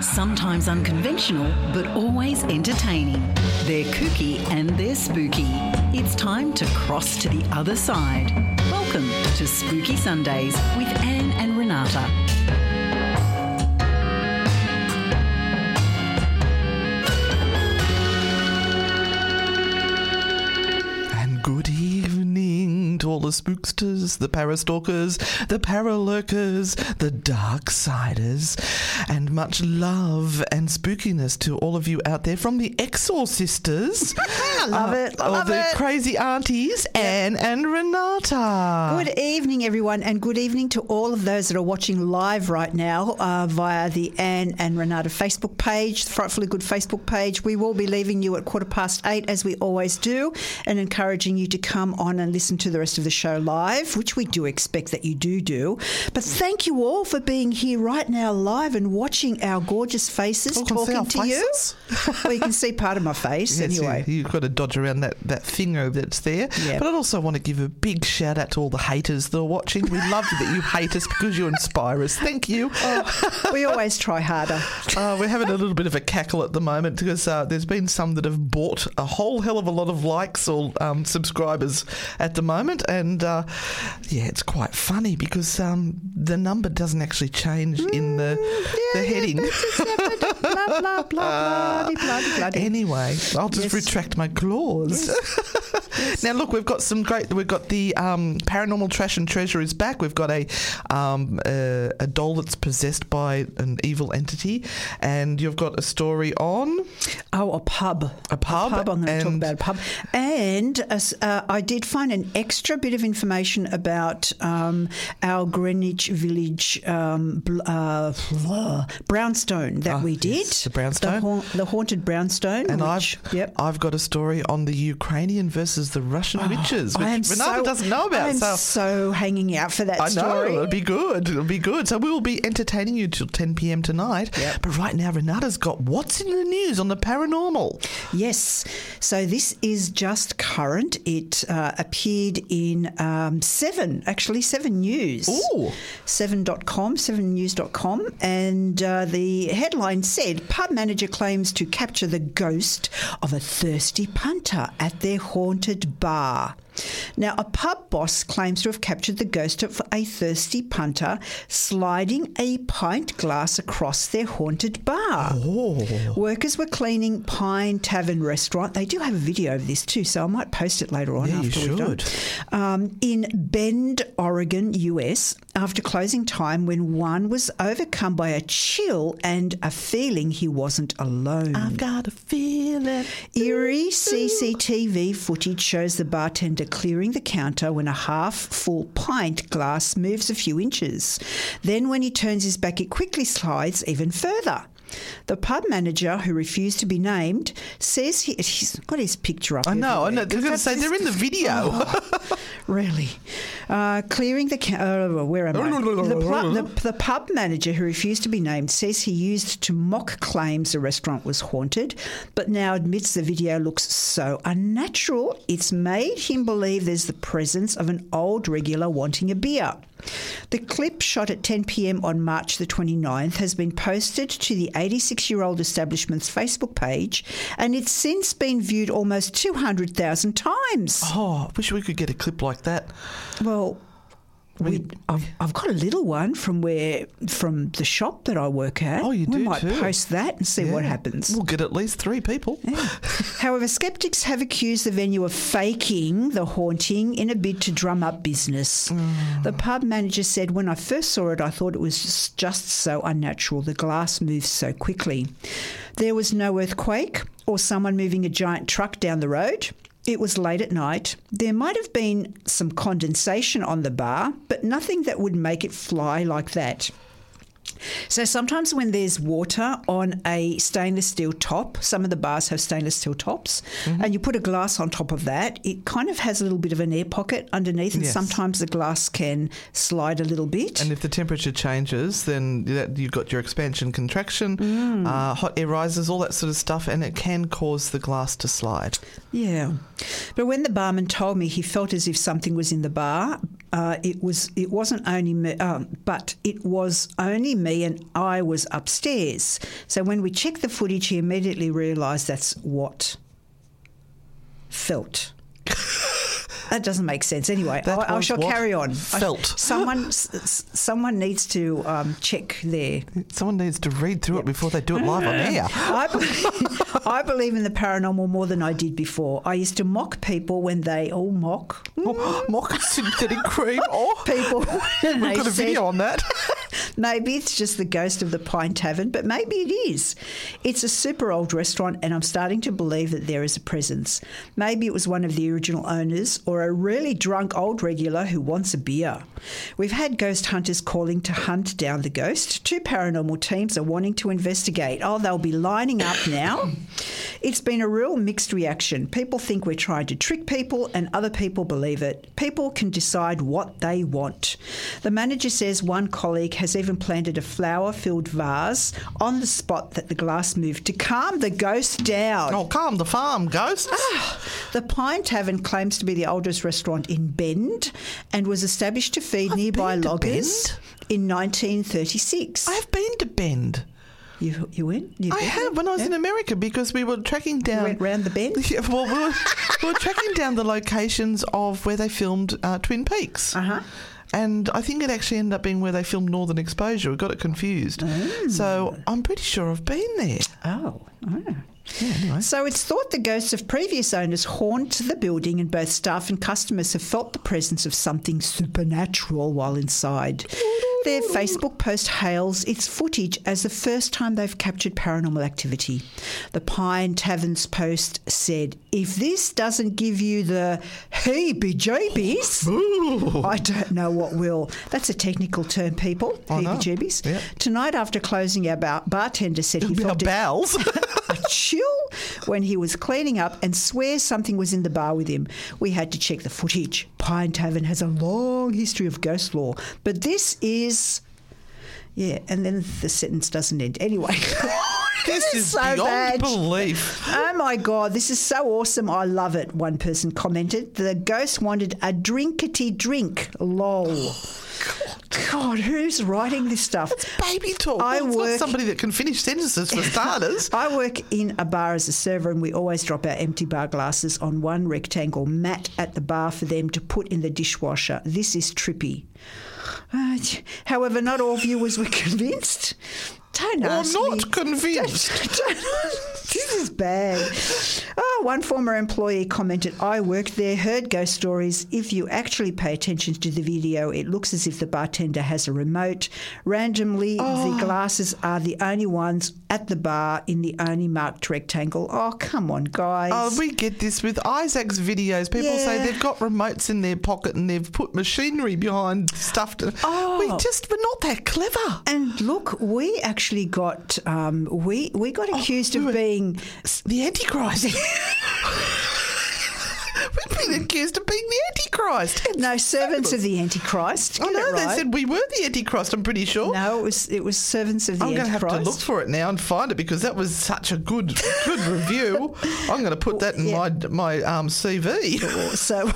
Sometimes unconventional, but always entertaining. They're kooky and they're spooky. It's time to cross to the other side. Welcome to Spooky Sundays with Anne and Renata. All the spooksters, the parastalkers, the paralurkers, the darksiders, and much love and spookiness to all of you out there from the Exorcisters. I love it, I Of love the it. crazy aunties, Anne and Renata. Good evening, everyone, and good evening to all of those that are watching live right now uh, via the Anne and Renata Facebook page, the Frightfully Good Facebook page. We will be leaving you at quarter past eight, as we always do, and encouraging you to come on and listen to the rest of the show live, which we do expect that you do do. But thank you all for being here right now live and watching our gorgeous faces Oh, talking to faces? you. well, you can see part of my face Yes, anyway. you, have got to dodge around that, that thingo that's there. Yep. But I'd also want to give a big shout out to all the haters that are watching. We love that you hate us because you inspire us. Thank you. we always try harder. Uh, we're having a little bit of a cackle at the moment because uh, there's been some that have bought a whole hell of a lot of likes or um, subscribers at the moment, and uh, yeah, it's quite funny because um, the number doesn't actually change in the the heading. Blah, blah, blah, blah, blah, blah. Anyway, I'll just Yes. retract my claws. now, look, we've got some great. We've got the um, paranormal trash and treasure is back. We've got a um, a, a doll that's possessed by an evil entity, and you've got a story on. Oh, a pub. A pub, I'm going to talk about a pub. And uh, uh, I did find an extra bit of information about um, our Greenwich Village um, bl- uh, brownstone that Ah, we did. Yes, the brownstone. The, haun- the haunted brownstone. And which, I've yep. I've got a story on the Ukrainian versus the Russian witches, which Renata so, doesn't know about. I'm so so hanging out for that I know story. it'll be good. It'll be good. So we will be entertaining you till 10 p.m. tonight. Yep. But right now, Renata's got what's in the news on the paranormal. Yes. So this is just current. It uh, appeared in um, Seven, actually, Seven News. Ooh. Seven.com, sevennews.com. And uh, the headline said Pub manager claims to capture the ghost of a thirsty punter at their haunted bar. Now, a pub boss claims to have captured the ghost of a thirsty punter sliding a pint glass across their haunted bar. Workers were cleaning Pine Tavern restaurant. They do have a video of this too, so I might post it later on Yeah, you after we've done. Um, in Bend, Oregon, US, after closing time when one was overcome by a chill and a feeling he wasn't alone. I've got a feeling. Eerie CCTV footage shows the bartender clearing the counter when a half full pint glass moves a few inches. Then, when he turns his back, it quickly slides even further. The pub manager, who refused to be named, says he, he's got his picture up. I know. I know. They're going to say they're in the video. Really? Uh, clearing the. Ca- uh, where am I? The, the, the pub manager, who refused to be named, says he used to mock claims the restaurant was haunted, but now admits the video looks so unnatural, it's made him believe there's the presence of an old regular wanting a beer. The clip shot at 10 pm on March the 29th has been posted to the 86 year old establishment's Facebook page and it's since been viewed almost 200,000 times. oh, I wish we could get a clip like that. Well, we, I've, I've got a little one from where from the shop that I work at. Oh, you we do might too. post that and see what happens. We'll get at least three people. However, skeptics have accused the venue of faking the haunting in a bid to drum up business. Mm. The pub manager said, When I first saw it, I thought it was just, just so unnatural. The glass moves so quickly. There was no earthquake or someone moving a giant truck down the road. It was late at night. There might have been some condensation on the bar, but nothing that would make it fly like that. So sometimes when there's water on a stainless steel top, some of the bars have stainless steel tops, Mm-hmm. and you put a glass on top of that, it kind of has a little bit of an air pocket underneath, and Yes. sometimes the glass can slide a little bit. And if the temperature changes, then you've got your expansion, contraction, Mm. uh, hot air rises, all that sort of stuff, and it can cause the glass to slide. Yeah. But when the barman told me he felt as if something was in the bar, uh, it was it wasn't only me, um, but it was only me and I was upstairs. So when we checked the footage, he immediately realised that's what felt. That doesn't make sense. Anyway, I, I shall carry on. I- someone, s- someone needs to um, check their Someone needs to read through it before they do it live on air. I believe, I believe in the paranormal more than I did before. I used to mock people when they all mock Oh, mock synthetic cream. Oh, people. we've got a said, video on that. Maybe it's just the ghost of the Pine Tavern, but maybe it is. It's a super old restaurant, and I'm starting to believe that there is a presence. Maybe it was one of the original owners or a really drunk old regular who wants a beer. We've had ghost hunters calling to hunt down the ghost. Two paranormal teams are wanting to investigate. Oh, they'll be lining up now. It's been a real mixed reaction. People think we're trying to trick people, and other people believe it. People can decide what they want. The manager says one colleague has even planted a flower filled vase on the spot that the glass moved to calm the ghost down. Oh, calm the farm, ghosts. Ah, the Pine Tavern claims to be the oldest restaurant in Bend and was established to feed nearby been to loggers in 1936. I've been to Bend. you, you went? You I have when I was Yeah. in America because we were tracking down. went round the bend? Yeah, well, we were, we were tracking down the locations of where they filmed uh, Twin Peaks. Uh-huh. And I think it actually ended up being where they filmed Northern Exposure. We got it confused. So I'm pretty sure I've been there. Oh. oh. Yeah. So it's thought the ghosts of previous owners haunt the building, and both staff and customers have felt the presence of something supernatural while inside. Their Facebook post hails its footage as the first time they've captured paranormal activity. The Pine Tavern's post said, If this doesn't give you the heebie jeebies, I don't know what will. That's a technical term, people. Heebie jeebies. Yeah. Tonight, after closing, our bar- bartender said he Our felt it bowels. a chill when he was cleaning up and swears something was in the bar with him. We had to check the footage. Pine Tavern has a long history of ghost lore, but this is. Yeah, and then the sentence doesn't end. Anyway. this is so beyond bad. belief. Oh my God, this is so awesome. I love it, one person commented. The ghost wanted a drinkety drink. Lol. God, who's writing this stuff? It's baby talk. I Well, it's work- not somebody that can finish sentences for starters. I work in a bar as a server, and we always drop our empty bar glasses on one rectangle mat at the bar for them to put in the dishwasher. This is trippy. Uh, however, not all viewers were convinced. Don't Or ask not me. convinced. this is bad. Oh, one former employee commented, I worked there, heard ghost stories. If you actually pay attention to the video, it looks as if the bartender has a remote. Randomly, Oh. the glasses are the only ones at the bar in the only marked rectangle. Oh, come on, guys. Oh, we get this with Isaac's videos. People say they've got remotes in their pocket and they've put machinery behind stuff. To, Oh. We just, we're not that clever. and look, we actually got um, we we got accused Oh, we of being The Antichrist. We've been accused of being the Antichrist. no servants of the Antichrist. Oh Get no, it they said we were the Antichrist. I'm pretty sure. no, it was it was servants of the I'm going to have to look for it now and find it because that was such a good good review. I'm going to put that in Yeah. my my um, CV. So,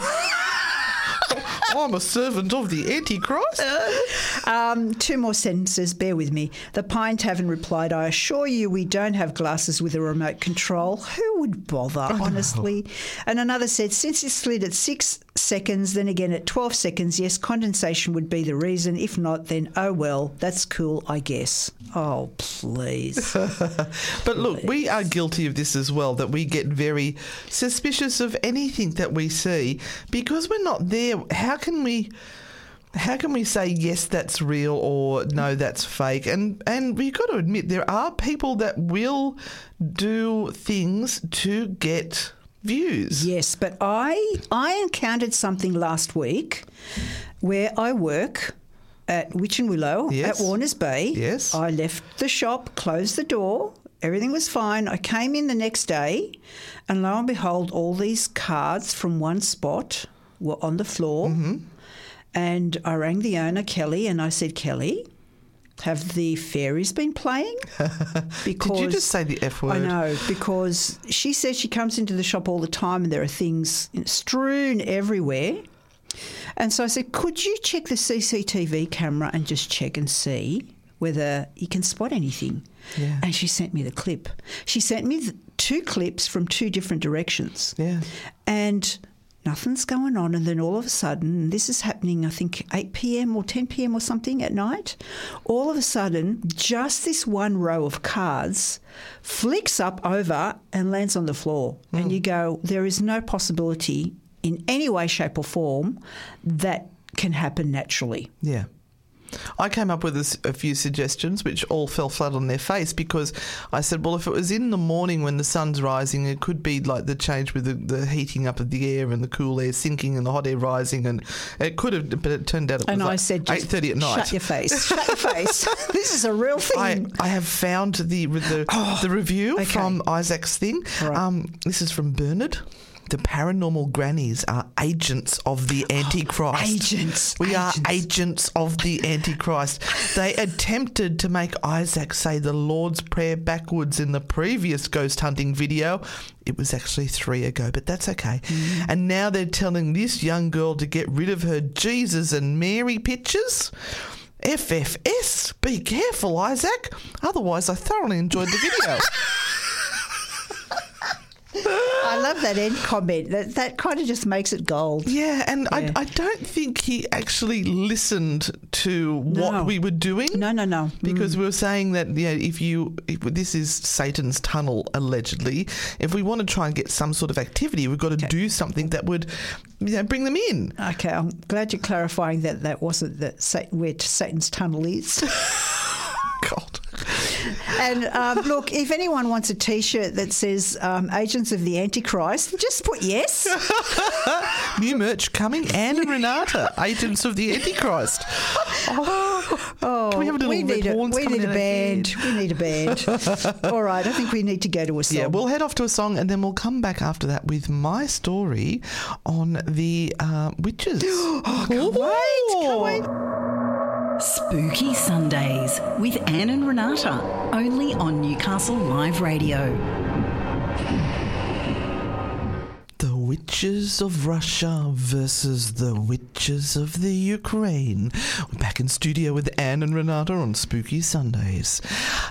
I'm a servant of the Antichrist. um, two more sentences. Bear with me. The Pine Tavern replied, "I assure you, we don't have glasses with a remote control. Who would bother, honestly?" And another said, "Since it slid at six seconds, then again at twelve seconds, yes, condensation would be the reason. If not, then oh well, that's cool, I guess." Oh, please. But look, we are guilty of this as well, that we get very suspicious of anything that we see because we're not there. How can we how can we say yes that's real or no that's fake? And and we've got to admit there are people that will do things to get views. Yes, but I I encountered something last week where I work at Witch and Willow Yes. at Warners Bay. Yes. I left the shop, closed the door, everything was fine. I came in the next day and lo and behold all these cards from one spot were on the floor. Mm-hmm. And I rang the owner, Kelly, and I said, Kelly, have the fairies been playing? Because Did you just say the F word? I know because she says she comes into the shop all the time and there are things strewn everywhere. And so I said, Could you check the CCTV camera and just check and see whether you can spot anything? Yeah. And she sent me the clip. She sent me two clips from two different directions. Yeah. And nothing's going on. And then all of a sudden, this is happening, I think, 8 p.m. or 10 p.m. or something at night. All of a sudden, just this one row of cards flicks up over and lands on the floor. And hmm. you go, there is no possibility in any way, shape, or form that can happen naturally. Yeah. I came up with a few suggestions, which all fell flat on their face because I said, well, if it was in the morning when the sun's rising, it could be like the change with the, the heating up of the air and the cool air sinking and the hot air rising, and it could have, but it turned out it was And like I said, eight thirty at night. Shut your face. Shut your face. this is a real thing. I have found the the, the review okay. from Isaac's thing. Right. Um, this is from Bernard. The paranormal grannies are agents of the Antichrist. Agents, We are agents. agents of the Antichrist. They attempted to make Isaac say the Lord's Prayer backwards in the previous ghost hunting video. It was actually three ago, but that's okay. Mm. And now they're telling this young girl to get rid of her Jesus and Mary pictures. FFS, be careful, Isaac. Otherwise, I thoroughly enjoyed the video. I love that end comment. That, that kind of just makes it gold. yeah, and Yeah. I, I don't think he actually listened to No. what we were doing. No, no, no. Because mm. we were saying that yeah, if you if this is Satan's tunnel allegedly, if we want to try and get some sort of activity, we've got to do something that would you know, bring them in. Okay, I'm glad you're clarifying that that wasn't that Satan, where Satan's tunnel is. God. And um, look, if anyone wants a T-shirt that says um, "Agents of the Antichrist," just put yes. New merch coming, Anne and Renata, agents of the Antichrist. Oh, can we have a little we need a, we need a band. We need a band. All right, I think we need to go to a song. Yeah, we'll head off to a song and then we'll come back after that with my story on the uh, witches. oh, can't wait, can't wait. Spooky Sundays with Anne and Renata, only on Newcastle Live Radio. Witches of Russia versus the witches of the Ukraine. We're back in studio with Anne and Renata on Spooky Sundays.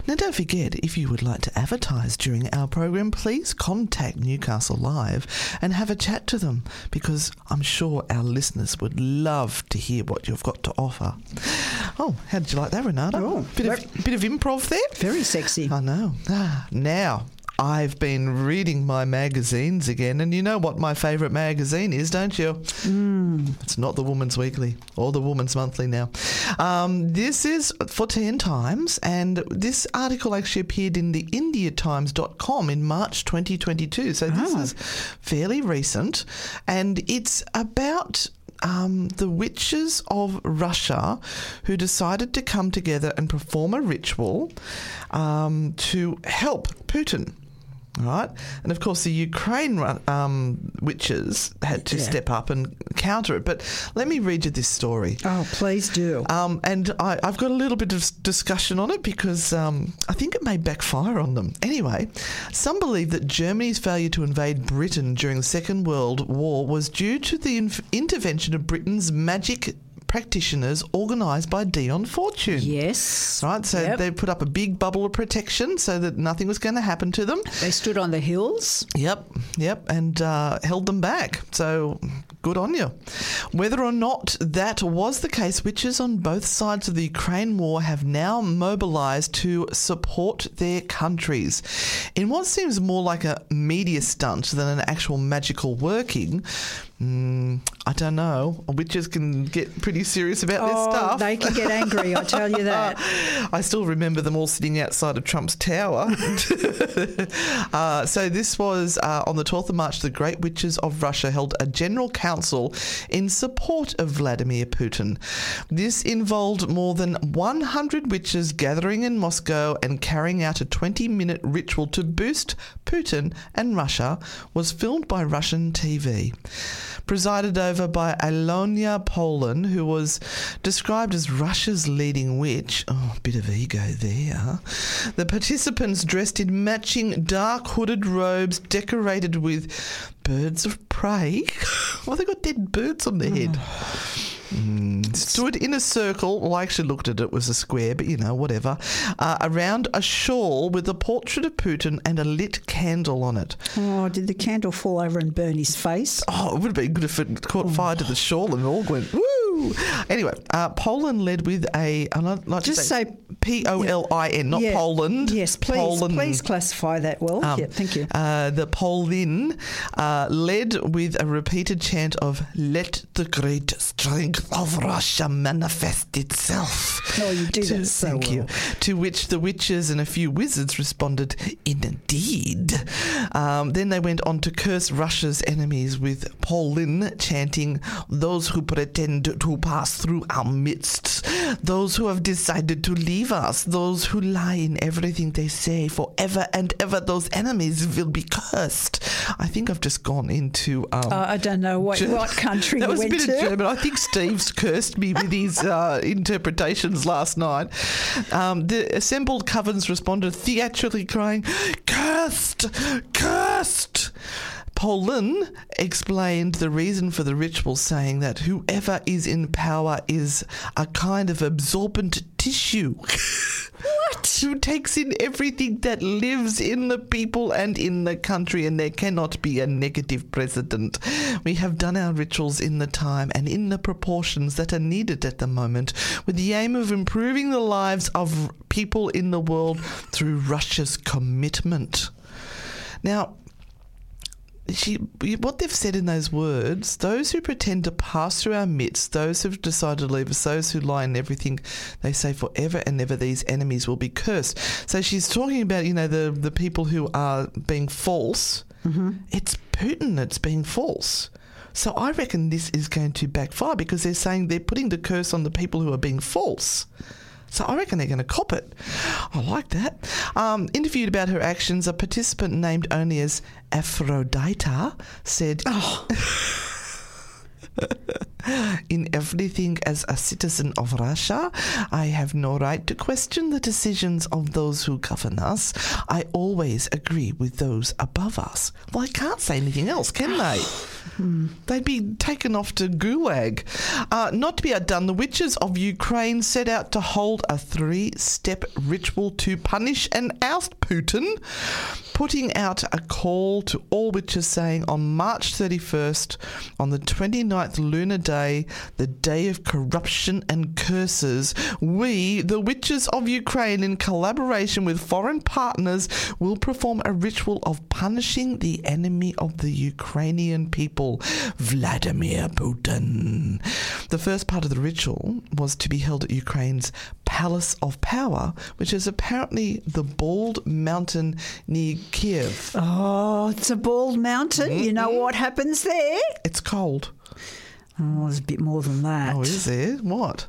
Now, don't forget, if you would like to advertise during our program, please contact Newcastle Live and have a chat to them because I'm sure our listeners would love to hear what you've got to offer. Oh, how did you like that, Renata? Oh, bit of bit of improv there. Very sexy. I know. Ah, now, I've been reading my magazines again, and you know what my favourite magazine is, don't you? Mm. It's not the Woman's Weekly or the Woman's Monthly now. Um, this is for 10 Times, and this article actually appeared in the IndiaTimes.com in March 2022. So this is fairly recent, and it's about um, the witches of Russia who decided to come together and perform a ritual um, to help Putin. All right, and of course the Ukraine um, witches had to Yeah. step up and counter it. But let me read you this story. Oh, please do. Um, and I, I've got a little bit of discussion on it because um, I think it may backfire on them. Anyway, some believe that Germany's failure to invade Britain during the Second World War was due to the inf- intervention of Britain's magic practitioners organised by Dion Fortune. yes. Right, so Yep. they put up a big bubble of protection so that nothing was going to happen to them. They stood on the hills. Yep, yep, and uh, held them back. So good on you. Whether or not that was the case, witches on both sides of the Ukraine war have now mobilised to support their countries. In what seems more like a media stunt than an actual magical working, mm, I don't know. Witches can get pretty serious about Oh, stuff. they can get angry. I tell you that. I still remember them all sitting outside of Trump's tower. uh, so this was uh, on the 12th of March. The Great Witches of Russia held a general council in support of Vladimir Putin. This involved more than 100 witches gathering in Moscow and carrying out a 20-minute ritual to boost Putin and Russia. Was filmed by Russian TV. Presided over by Alonia Polin, who was described as Russia's leading witch. Oh, bit of ego there. The participants dressed in matching dark hooded robes decorated with birds of prey. well, they got dead birds on their head. Oh. Mm, stood in a circle. Well, I actually looked at it, it was a square, but you know, whatever. Uh, around a shawl with a portrait of Putin and a lit candle on it. Oh, did the candle fall over and burn his face? Oh, it would have been good if it caught fire to the shawl and all went woo. Anyway, uh, Poland led with a. I'd like Just say, say P O L I N, not Yeah. Poland. Yes, please, Poland. please classify that well. Um, yeah, thank you. Uh, the Polin uh, led with a repeated chant of "Let the great strength of Russia manifest itself." Oh, you do To- that so Thank you. To which the witches and a few wizards responded, "Indeed." Um, then they went on to curse Russia's enemies with Polin chanting, "Those who pretend to pass through our midst, those who have decided to leave us, those who lie in everything they say forever and ever, those enemies will be cursed." I think I've just gone into. Um, Uh, I don't know what, what country that was a bit to. of German. I think Steve's cursed me with his uh, interpretations last night. Um, the assembled covens responded theatrically, crying, "Cursed! Cursed!" Polin explained the reason for the ritual, saying that whoever is in power is a kind of absorbent tissue. What? Who takes in everything that lives in the people and in the country, and there cannot be a negative president. We have done our rituals in the time and in the proportions that are needed at the moment, with the aim of improving the lives of people in the world through Russia's commitment. Now, she, what they've said in those words, those who pretend to pass through our midst, those who've decided to leave us, those who lie in everything, they say forever and ever these enemies will be cursed. So she's talking about, you know, the, the people who are being false. Mm-hmm. It's Putin that's being false. So I reckon this is going to backfire because they're saying they're putting the curse on the people who are being false. So I reckon they're going to cop it. I like that. Um, interviewed about her actions, a participant named only as Aphrodite said, In everything as a citizen of Russia, I have no right to question the decisions of those who govern us. I always agree with those above us. Well, I can't say anything else, can they? They'd be taken off to Gulag. Uh, not to be outdone, the witches of Ukraine set out to hold a three step ritual to punish and oust Putin, putting out a call to all witches saying on March 31st, on the 29th lunar day, the day of corruption and curses, we, the witches of Ukraine, in collaboration with foreign partners, will perform a ritual of punishing the enemy of the Ukrainian people, Vladimir Putin. The first part of the ritual was to be held at Ukraine's Palace of Power, which is apparently the bald mountain near Kiev. Oh, it's a bald mountain. You know mm-hmm. what happens there? It's cold. Oh, there's a bit more than that. Oh, is there? What?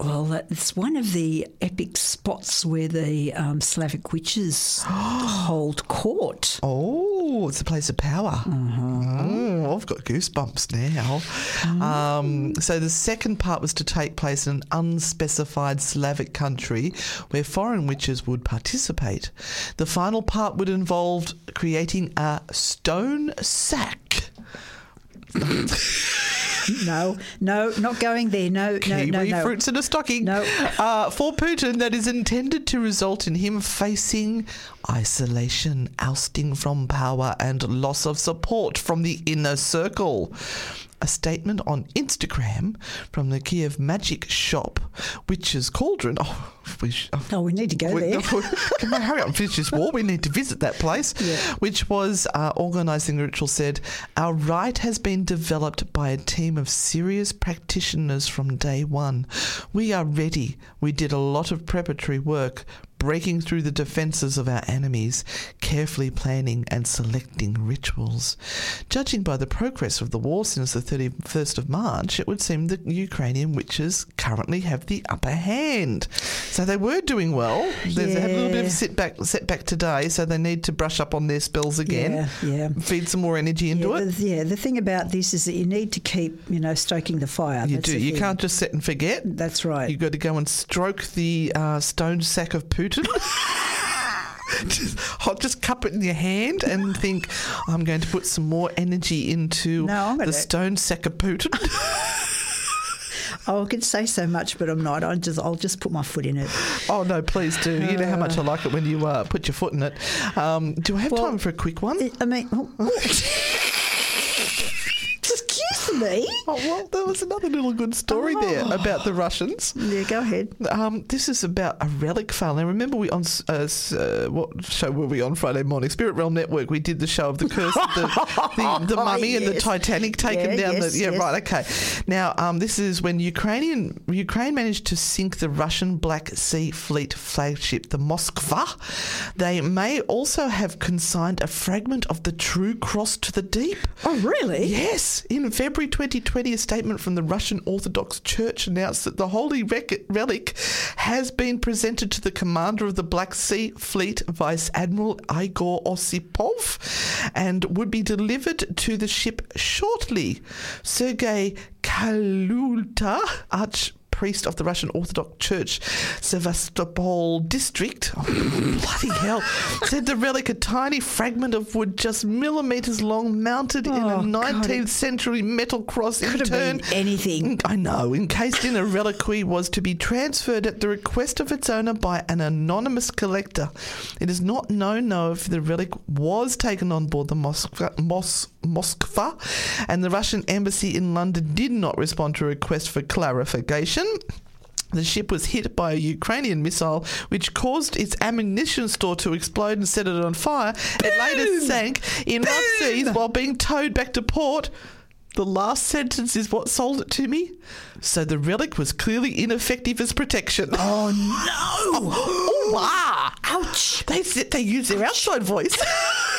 Well, it's one of the epic spots where the um, Slavic witches hold court. Oh, it's a place of power. Oh, I've got goosebumps now. Um, so the second part was to take place in an unspecified Slavic country where foreign witches would participate. The final part would involve creating a stone sack. No, no, not going there. No, no, no, no. fruits in a stocking. No. Uh, for Putin, that is intended to result in him facing isolation, ousting from power, and loss of support from the inner circle. A statement on Instagram from the Kiev magic shop, Witch's Cauldron. Oh, we sh- oh, we need to go we- there. Can we hurry up and finish this war? We need to visit that place. Yeah. Which was uh, organising the ritual said, Our rite has been developed by a team of serious practitioners from day one. We are ready. We did a lot of preparatory work. Breaking through the defences of our enemies, carefully planning and selecting rituals. Judging by the progress of the war since the 31st of March, it would seem that Ukrainian witches currently have the upper hand. So they were doing well. There's a little bit of a setback, setback today, so they need to brush up on their spells again. Yeah, yeah. Feed some more energy into yeah, it. the, yeah, the thing about this is that you need to keep, you know, stoking the fire. You That's do. You thing. can't just sit and forget. That's right. You've got to go and stroke the uh, stone sack of Putin. just, hot, just cup it in your hand and think, I'm going to put some more energy into No, the stone sack of Putin. Oh, I could say so much, but I'm not. I just, I'll just put my foot in it. oh, no, please do. You know how much I like it when you uh, put your foot in it. Um, do I have Well, time for a quick one? I mean, oh, excuse me. Oh, well, there was another little good story there Oh. about the Russians. Yeah, go ahead. Um, this is about a relic file. Now, remember, we on uh, uh, what show were we on Friday morning? Spirit Realm Network. We did the show of the curse, of the, the, the mummy and the Titanic taken Yeah, down. yes, the, yeah, yes. right. Okay. Now, um, this is when Ukrainian Ukraine managed to sink the Russian Black Sea Fleet flagship, the Moskva. They may also have consigned a fragment of the True Cross to the deep. Oh, really? Yes. In February 2020, a statement from the Russian Orthodox Church announced that the holy relic has been presented to the commander of the Black Sea Fleet, Vice Admiral Igor Osipov, and would be delivered to the ship shortly. Sergei Kaluta, Arch priest of the Russian Orthodox Church, Sevastopol district, oh, bloody hell, said the relic, a tiny fragment of wood just millimetres long, mounted in Oh, a 19th it century metal cross in Could have turn. been anything. Mm, I know, encased in a reliquary, was to be transferred at the request of its owner by an anonymous collector. It is not known, though, if the relic was taken on board the Moskva, Mos, Moskva, and the Russian embassy in London did not respond to a request for clarification. The ship was hit by a Ukrainian missile, which caused its ammunition store to explode and set it on fire. It later sank in rough seas while being towed back to port. The last sentence is what sold it to me. So the relic was clearly ineffective as protection. Oh, no. Oh, wow. Ouch. They said they use their outside voice.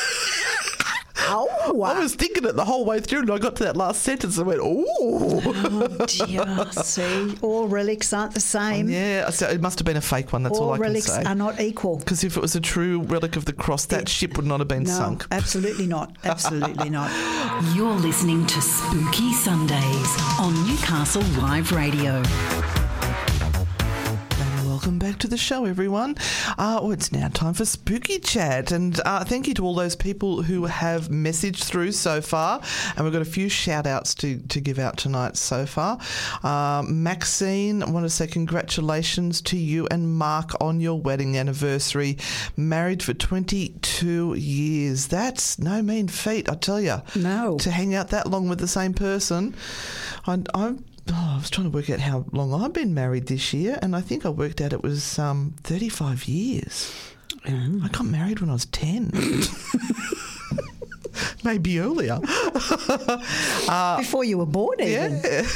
Ow. I was thinking it the whole way through, and I got to that last sentence and went, "Ooh." Oh, dear. See, all relics aren't the same. Yeah, so it must have been a fake one. That's all, all I can say. relics are not equal. Because if it was a true relic of the cross, that It- ship would not have been No, sunk. absolutely not. Absolutely not. You're listening to Spooky Sundays on Newcastle Live Radio. Welcome back to the show, everyone. Uh, oh, it's now time for Spooky Chat. And uh, thank you to all those people who have messaged through so far. And we've got a few shout outs to, to give out tonight so far. Um, Maxine, I want to say congratulations to you and Mark on your wedding anniversary. Married for 22 years. That's no mean feat, I tell you. No. To hang out that long with the same person. I, I'm Oh, I was trying to work out how long I've been married this year, and I think I worked out it was um, 35 years. I got married when I was 10. Maybe earlier. Before you were born, even. Yeah.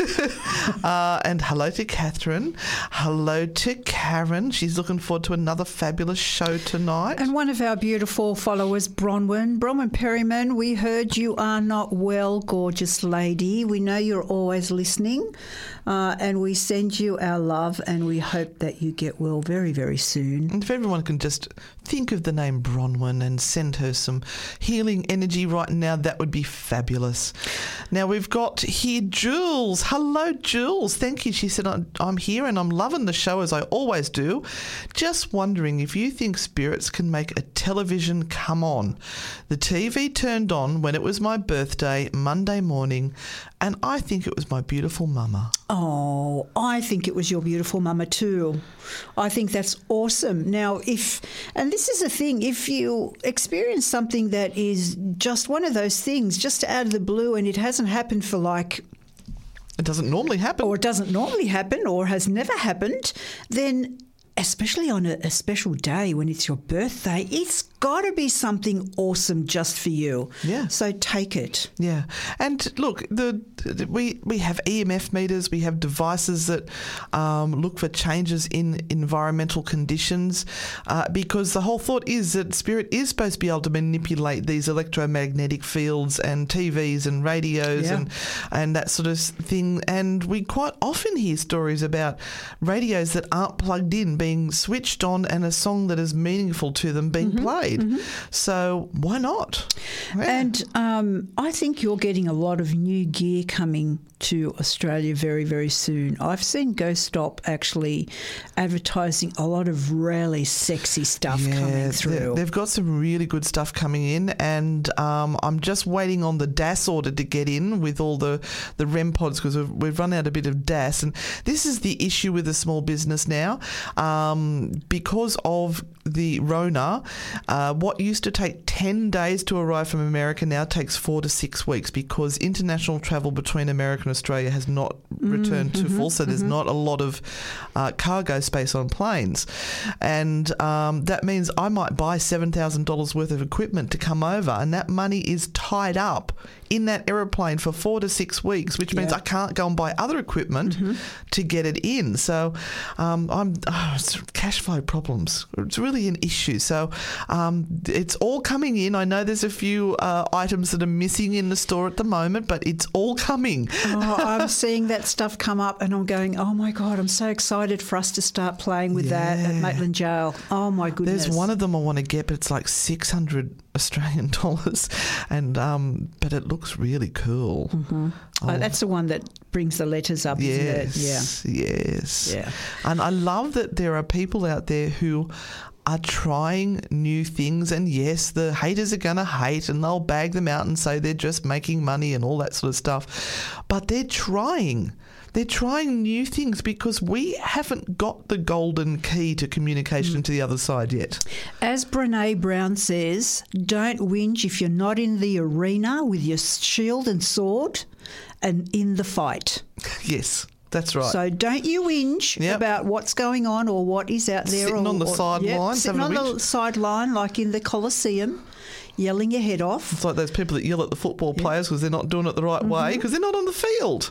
uh, and hello to Catherine. Hello to Karen. She's looking forward to another fabulous show tonight. And one of our beautiful followers, Bronwyn. Bronwyn Perryman, we heard you are not well, gorgeous lady. We know you're always listening, uh, and we send you our love, and we hope that you get well very, very soon. And if everyone can just think of the name Bronwyn and send her some healing energy right now, that would be fabulous. Now we've got here Jules. Hello, Jules. Thank you. She said, "I'm- here and I'm loving the show as I always do. Just wondering if you think spirits can make a television come on. The TV turned on when it was my birthday, Monday morning, and I think it was my beautiful mama. Oh, I think it was your beautiful mama too. I think that's awesome. Now, if, and this is the thing, if you experience something that is just one of those things, just out of the blue, and it hasn't happened for like It doesn't normally happen. or it doesn't normally happen or has never happened, then especially on a, a special day when it's your birthday, it's got to be something awesome just for you. Yeah. So take it. Yeah, and look, the, the- we we have EMF meters, we have devices that um, look for changes in environmental conditions, uh, because the whole thought is that spirit is supposed to be able to manipulate these electromagnetic fields and TVs and radios Yeah. and and that sort of thing. And we quite often hear stories about radios that aren't plugged in being switched on and a song that is meaningful to them being played. So why not? Yeah. And um, I think you're getting a lot of new gear coming to Australia very, very soon. I've seen Ghost Stop actually advertising a lot of really sexy stuff coming through. They've got some really good stuff coming in, and um, I'm just waiting on the DAS order to get in with all the the REM pods because we've, we've run out a bit of DAS, and this is the issue with a small business now um, because of the Rona. Uh, what used to take ten days to arrive from America now takes four to six weeks because international travel between America and Australia has not returned to full, so there's not a lot of uh, cargo space on planes, and um, that means I might buy seven thousand dollars worth of equipment to come over, and that money is tied up in that aeroplane for four to six weeks, which means Yeah. I can't go and buy other equipment to get it in. So um, I'm oh, cash flow problems. It's really an issue. So um, it's all coming in. I know there's a few uh, items that are missing in the store at the moment, but it's all coming. oh, I'm seeing that stuff come up and I'm going, oh my God, I'm so excited for us to start playing with that at Maitland Jail. Oh my goodness. There's one of them I want to get, but it's like six hundred Australian dollars, and um, but it looks really cool. Oh, that's the one that brings the letters up, isn't it? Yeah. Yes, yes. Yeah. And I love that there are people out there who are trying new things. And yes, the haters are going to hate and they'll bag them out and say they're just making money and all that sort of stuff. But they're trying. They're trying new things because we haven't got the golden key to communication mm. to the other side yet. As Brene Brown says, don't whinge if you're not in the arena with your shield and sword and in the fight. Yes, that's right. So don't you whinge Yep. about what's going on or what is out there. Sitting or, on the or- sidelines, sitting on the sideline like in the Colosseum, yelling your head off. It's like those people that yell at the football players because they're not doing it the right way because they're not on the field.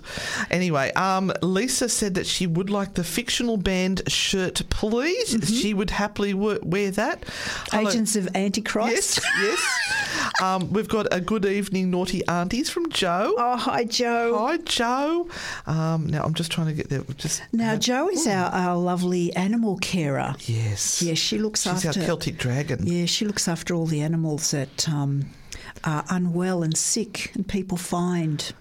Anyway, um, Lisa said that she would like the fictional band shirt, please. She would happily wear that. Hello- Agents of Antichrist. Yes, yes. um, we've got a good evening, naughty aunties from Joe. Oh, hi, Joe. Hi, Joe. Um, now I'm just trying to get there. Just Now, Joe is our, our lovely animal carer. yes, Yeah, she looks She's after. our Celtic dragon. Yeah, she looks after all the animals that um, are unwell and sick, and people find.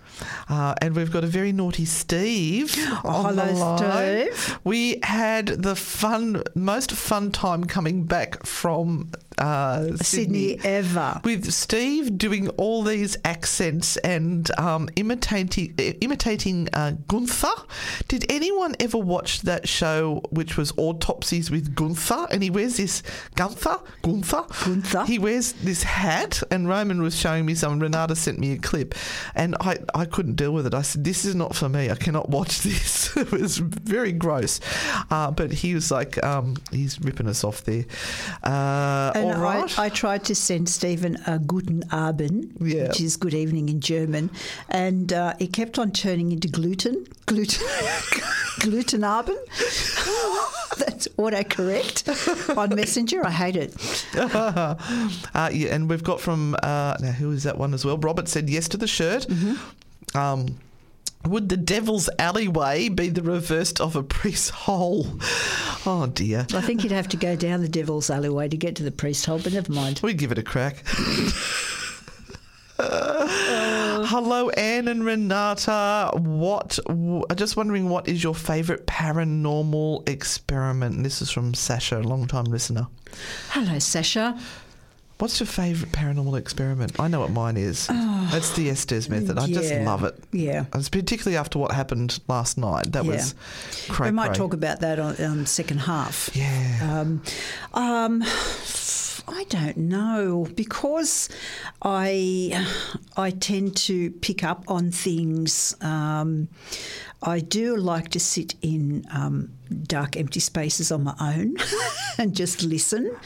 Uh, and we've got a very naughty Steve. on the line. Steve. We had the fun, most fun time coming back from uh, Sydney, Sydney. ever. With Steve doing all these accents and um, imitating imitating uh, Gunther. Did anyone ever watch that show, which was Autopsies with Gunther? And he wears this Gunther, Gunther, Gunther. He wears this hat, and Roman was showing me some. Renata sent me a clip, and I, I couldn't deal with it. I said, "This is not for me. I cannot watch this." it was very gross. Uh, but he was like, um, he's ripping us off there. Uh, And right. I, I tried to send Stephen a Guten Abend, Yeah. which is good evening in German, and uh, it kept on turning into gluten. Gluten. gluten Abend. That's autocorrect on Messenger. I hate it. uh, yeah, and we've got from uh, now who is that one as well? Robert said yes to the shirt. Um, would the devil's alleyway be the reverse of a priest's hole? Oh dear. I think you'd have to go down the devil's alleyway to get to the priest hole, but never mind. We'd give it a crack. Hello, Anne and Renata. What? w- I'm just wondering, what is your favourite paranormal experiment? And this is from Sasha, a long-time listener. Hello, Sasha. What's your favourite paranormal experiment? I know what mine is. It's the Estes method. I just love it. Yeah. It's particularly after what happened last night. That Yeah. was cray we might cray. talk about that on um, second half. Yeah. Um, um, I don't know because I I tend to pick up on things. Um, I do like to sit in um, dark, empty spaces on my own and just listen.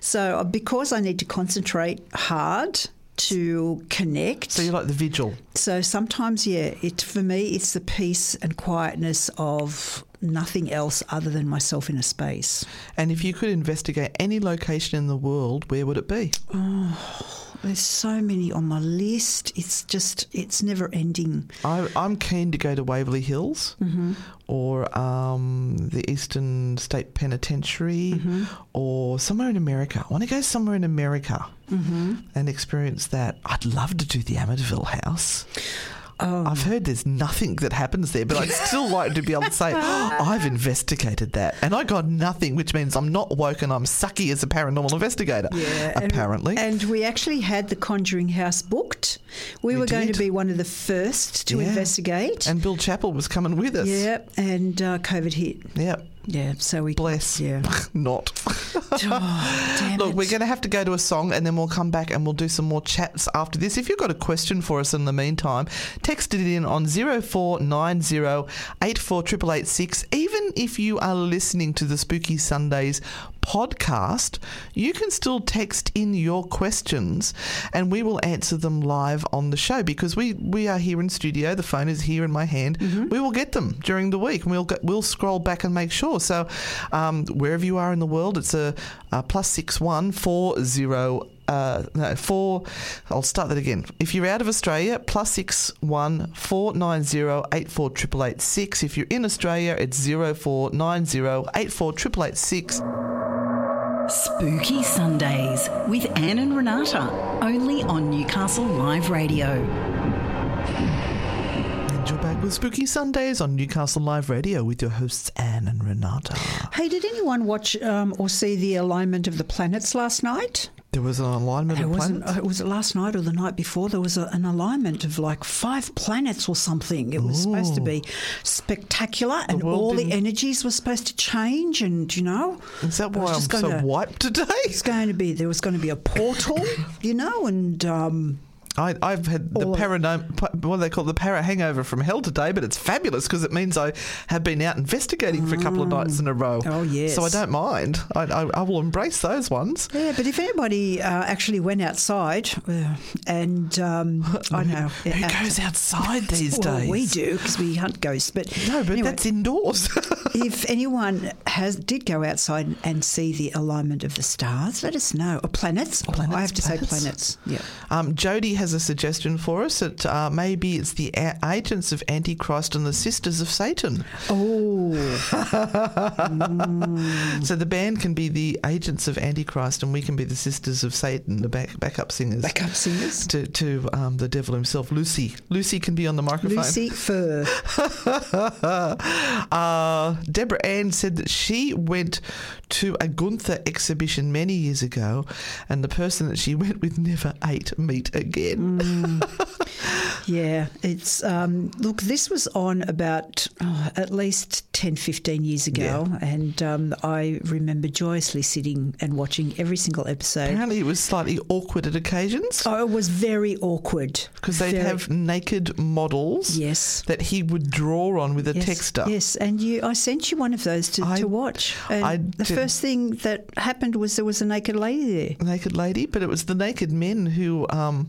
So uh, because I need to concentrate hard to connect. So you like the vigil? So sometimes, yeah, it for me, it's the peace and quietness of nothing else other than myself in a space. And if you could investigate any location in the world, where would it be? Oh, there's so many on my list. It's just, it's never ending. I, am keen to go to Waverly Hills mm-hmm. or um, the Eastern State Penitentiary mm-hmm. or somewhere in America. I want to go somewhere in America mm-hmm. and experience that. I'd love to do the Amityville House. Oh. I've heard there's nothing that happens there, but I'd still like to be able to say, oh, I've investigated that. And I got nothing, which means I'm not woke and I'm sucky as a paranormal investigator. Yeah. Apparently. And, and we actually had the Conjuring House booked. We, we were did. going to be one of the first to yeah. investigate. And Bill Chappell was coming with us. Yeah. And uh, COVID hit. Yeah. Yeah, so we bless. Yeah, not. oh, Look, we're going to have to go to a song, and then we'll come back and we'll do some more chats after this. If you've got a question for us in the meantime, text it in on zero four nine zero eight four triple eight six. Even if you are listening to the Spooky Sundays podcast, you can still text in your questions and we will answer them live on the show because we, we are here in studio. The phone is here in my hand. Mm-hmm. We will get them during the week and we'll, get, we'll scroll back and make sure. So, um, wherever you are in the world, it's a, a plus six one four zero uh, no, four. I'll start that again. If you're out of Australia, plus six one four nine zero eight four triple eight six. If you're in Australia, it's zero four nine zero eight four triple eight six. Spooky Sundays with Anne and Renata, only on Newcastle Live Radio. You're back with Spooky Sundays on Newcastle Live Radio with your hosts Anne and Renata. Hey, did anyone watch um, or see the alignment of the planets last night? There was an alignment it of planets. It was last night or the night before. There was a, an alignment of like five planets or something. It was Ooh. supposed to be spectacular, and all the energies were supposed to change. And you know, is that why I'm so wiped today? It's going to be there was going to be a portal, you know, and um, I, have had the paranormal, what do they call the para hangover from hell today, but it's fabulous because it means I have been out investigating for a couple of nights in a row. Oh, yes. So I don't mind. I, I, I will embrace those ones. Yeah, but if anybody uh, actually went outside uh, and um, I know. Who uh, goes outside these well, days? We do because we hunt ghosts. But No, but anyway, that's indoors. if anyone has did go outside and see the alignment of the stars, let us know. Or planets. planets I have to say planets. Yeah. Um, Jody has a suggestion for us that uh, maybe it's the a- agents of Antichrist and the sisters of Satan. Oh. mm. So the band can be the agents of Antichrist and we can be the sisters of Satan, the back, backup singers. Backup singers? To, to um, the devil himself, Lucy. Lucy can be on the microphone. Lucy Fur. uh, Deborah Ann said that she went to a Gunther exhibition many years ago and the person that she went with never ate meat again. Mm. yeah, it's um, look. This was on about oh, at least 10, 15 years ago, yeah. and um, I remember joyously sitting and watching every single episode. Apparently, it was slightly awkward at occasions. Oh, it was very awkward because they'd very... have naked models. Yes, that he would draw on with a yes, texter. Yes, and you, I sent you one of those to, I, to watch. And I the first thing that happened was there was a naked lady there. Naked lady, but it was the naked men who. Um,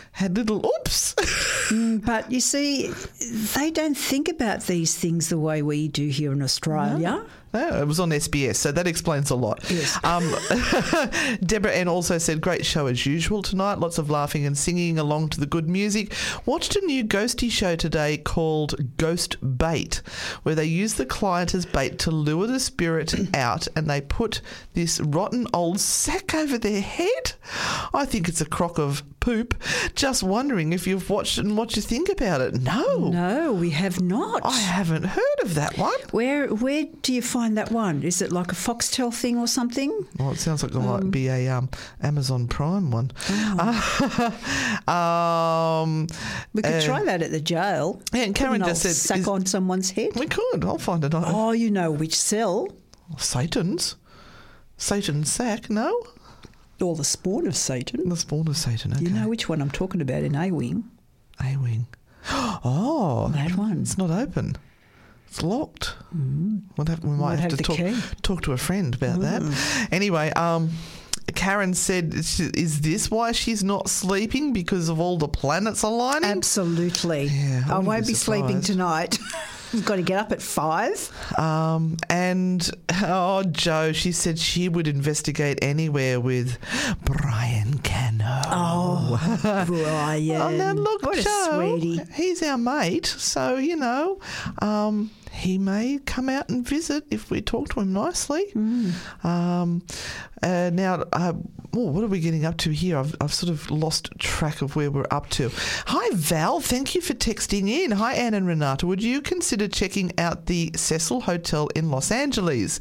had little oops. mm, but you see, they don't think about these things the way we do here in Australia. No. No, it was on SBS, so that explains a lot. Yes. Um, Deborah Ann also said, Great show as usual tonight. Lots of laughing and singing along to the good music. Watched a new ghosty show today called Ghost Bait, where they use the client as bait to lure the spirit out and they put this rotten old sack over their head. I think it's a crock of poop. Just wondering if you've watched it and what you think about it. No. No, we have not. I haven't heard of that one. Where where do you find that one? Is it like a Foxtel thing or something? Well, it sounds like it um, might be a um, Amazon Prime one. Oh. um, we could uh, try that at the jail. Yeah, and Karen just said sack on someone's head. We could. I'll find it. Oh, you know which cell? Satan's. Satan's sack, no? Or the spawn of Satan. The spawn of Satan. Okay. You know which one I'm talking about in A Wing? A wing. Oh, That one. it's not open. It's locked. We'll have, we might, have, have to talk, key. talk to a friend about that. Anyway, um, Karen said, "Is this why she's not sleeping because of all the planets aligning?" Absolutely. Yeah, I I won't be be sleeping tonight. I've got to get up at five. Um, and oh, Joe, she said she would investigate anywhere with Brian Cano. Oh, Brian. Oh, now look, what a Joe, sweetie. he's our mate, so you know, um, he may come out and visit if we talk to him nicely. Mm. Um, uh, now, uh, oh, what are we getting up to here? I've, I've sort of lost track of where we're up to. Hi, Val. Thank you for texting in. Hi, Anne and Renata. Would you consider checking out the Cecil Hotel in Los Angeles?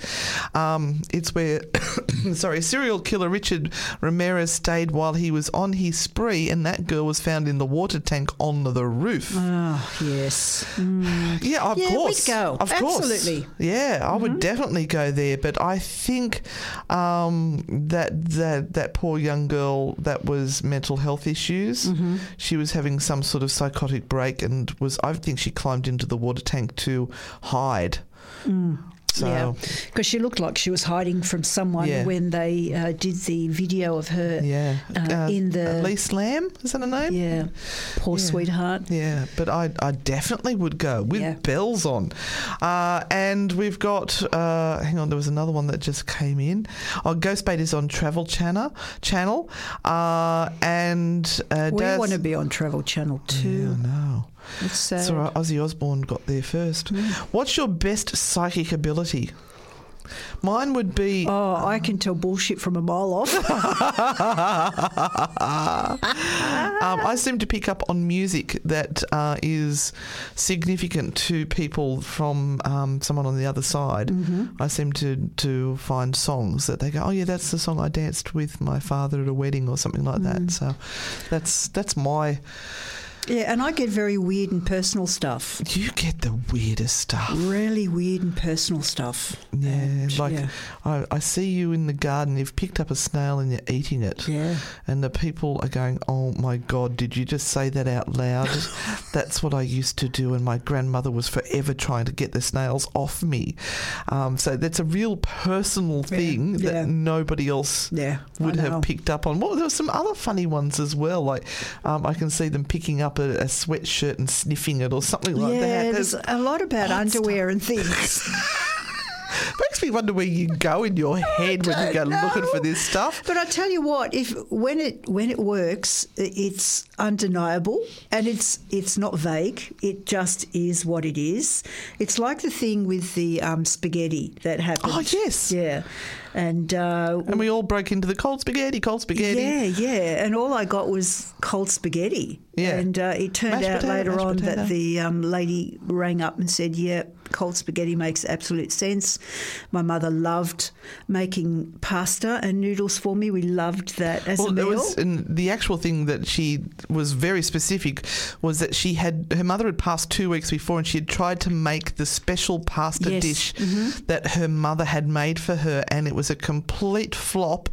Um, it's where, sorry, serial killer Richard Ramirez stayed while he was on his spree, and that girl was found in the water tank on the roof. Oh, yes. Yeah, of Yeah, course. Go. Of course. Absolutely. Mm-hmm. Yeah, I would definitely go there. But I think um, that that that poor young girl that was mental health issues. Mm-hmm. She was having some sort of psychotic break and was. I think she climbed into the water tank to hide. So. Yeah, because she looked like she was hiding from someone Yeah. when they uh, did the video of her yeah, uh, in the Elisa Lam is that her name? yeah, poor Yeah. sweetheart. Yeah, but I, I definitely would go with Yeah. bells on. Uh, and we've got, uh, hang on, there was another one that just came in. Oh, Ghostbait is on Travel Channel. channel. Uh, and uh, We want to be on Travel Channel too. I know. It's sad. It's all right. Ozzy Osbourne got there first. What's your best psychic ability? Mine would be. Oh, I can tell bullshit from a mile off. Um, I seem to pick up on music that uh, is significant to people from um, someone on the other side. Mm-hmm. I seem to, to find songs that they go, oh yeah, that's the song I danced with my father at a wedding or something like Mm. that. So that's that's my. Yeah, and I get very weird and personal stuff. You get the weirdest stuff. Really weird and personal stuff. Yeah, And, like yeah. I, I see you in the garden. You've picked up a snail and you're eating it. Yeah. And the people are going, Oh my God, did you just say that out loud? That's what I used to do, and my grandmother was forever trying to get the snails off me. Um, so that's a real personal thing that yeah. nobody else Yeah, would have picked up on. Well, there were some other funny ones as well. Like um, I can see them picking up a, a sweatshirt and sniffing it or something like yeah, that. there's There's- a lot about underwear and things. makes me wonder where you go in your head when you go don't looking for this stuff. But I tell you what, if when it when it works, it's undeniable and it's it's not vague. It just is what it is. It's like the thing with the um, spaghetti that happened. Oh, yes. yeah, and uh, And we all broke into the cold spaghetti, cold spaghetti. yeah, yeah, and all I got was cold spaghetti. Yeah. and uh, it turned Mashed out potato, later on potato. that the um, lady rang up and said, "Yeah, cold spaghetti makes absolute sense." My mother loved making pasta and noodles for me. We loved that as a meal. was, and the actual thing that she was very specific was that she had her mother had passed two weeks before, and she had tried to make the special pasta Yes. dish Mm-hmm. that her mother had made for her, and it was a complete flop,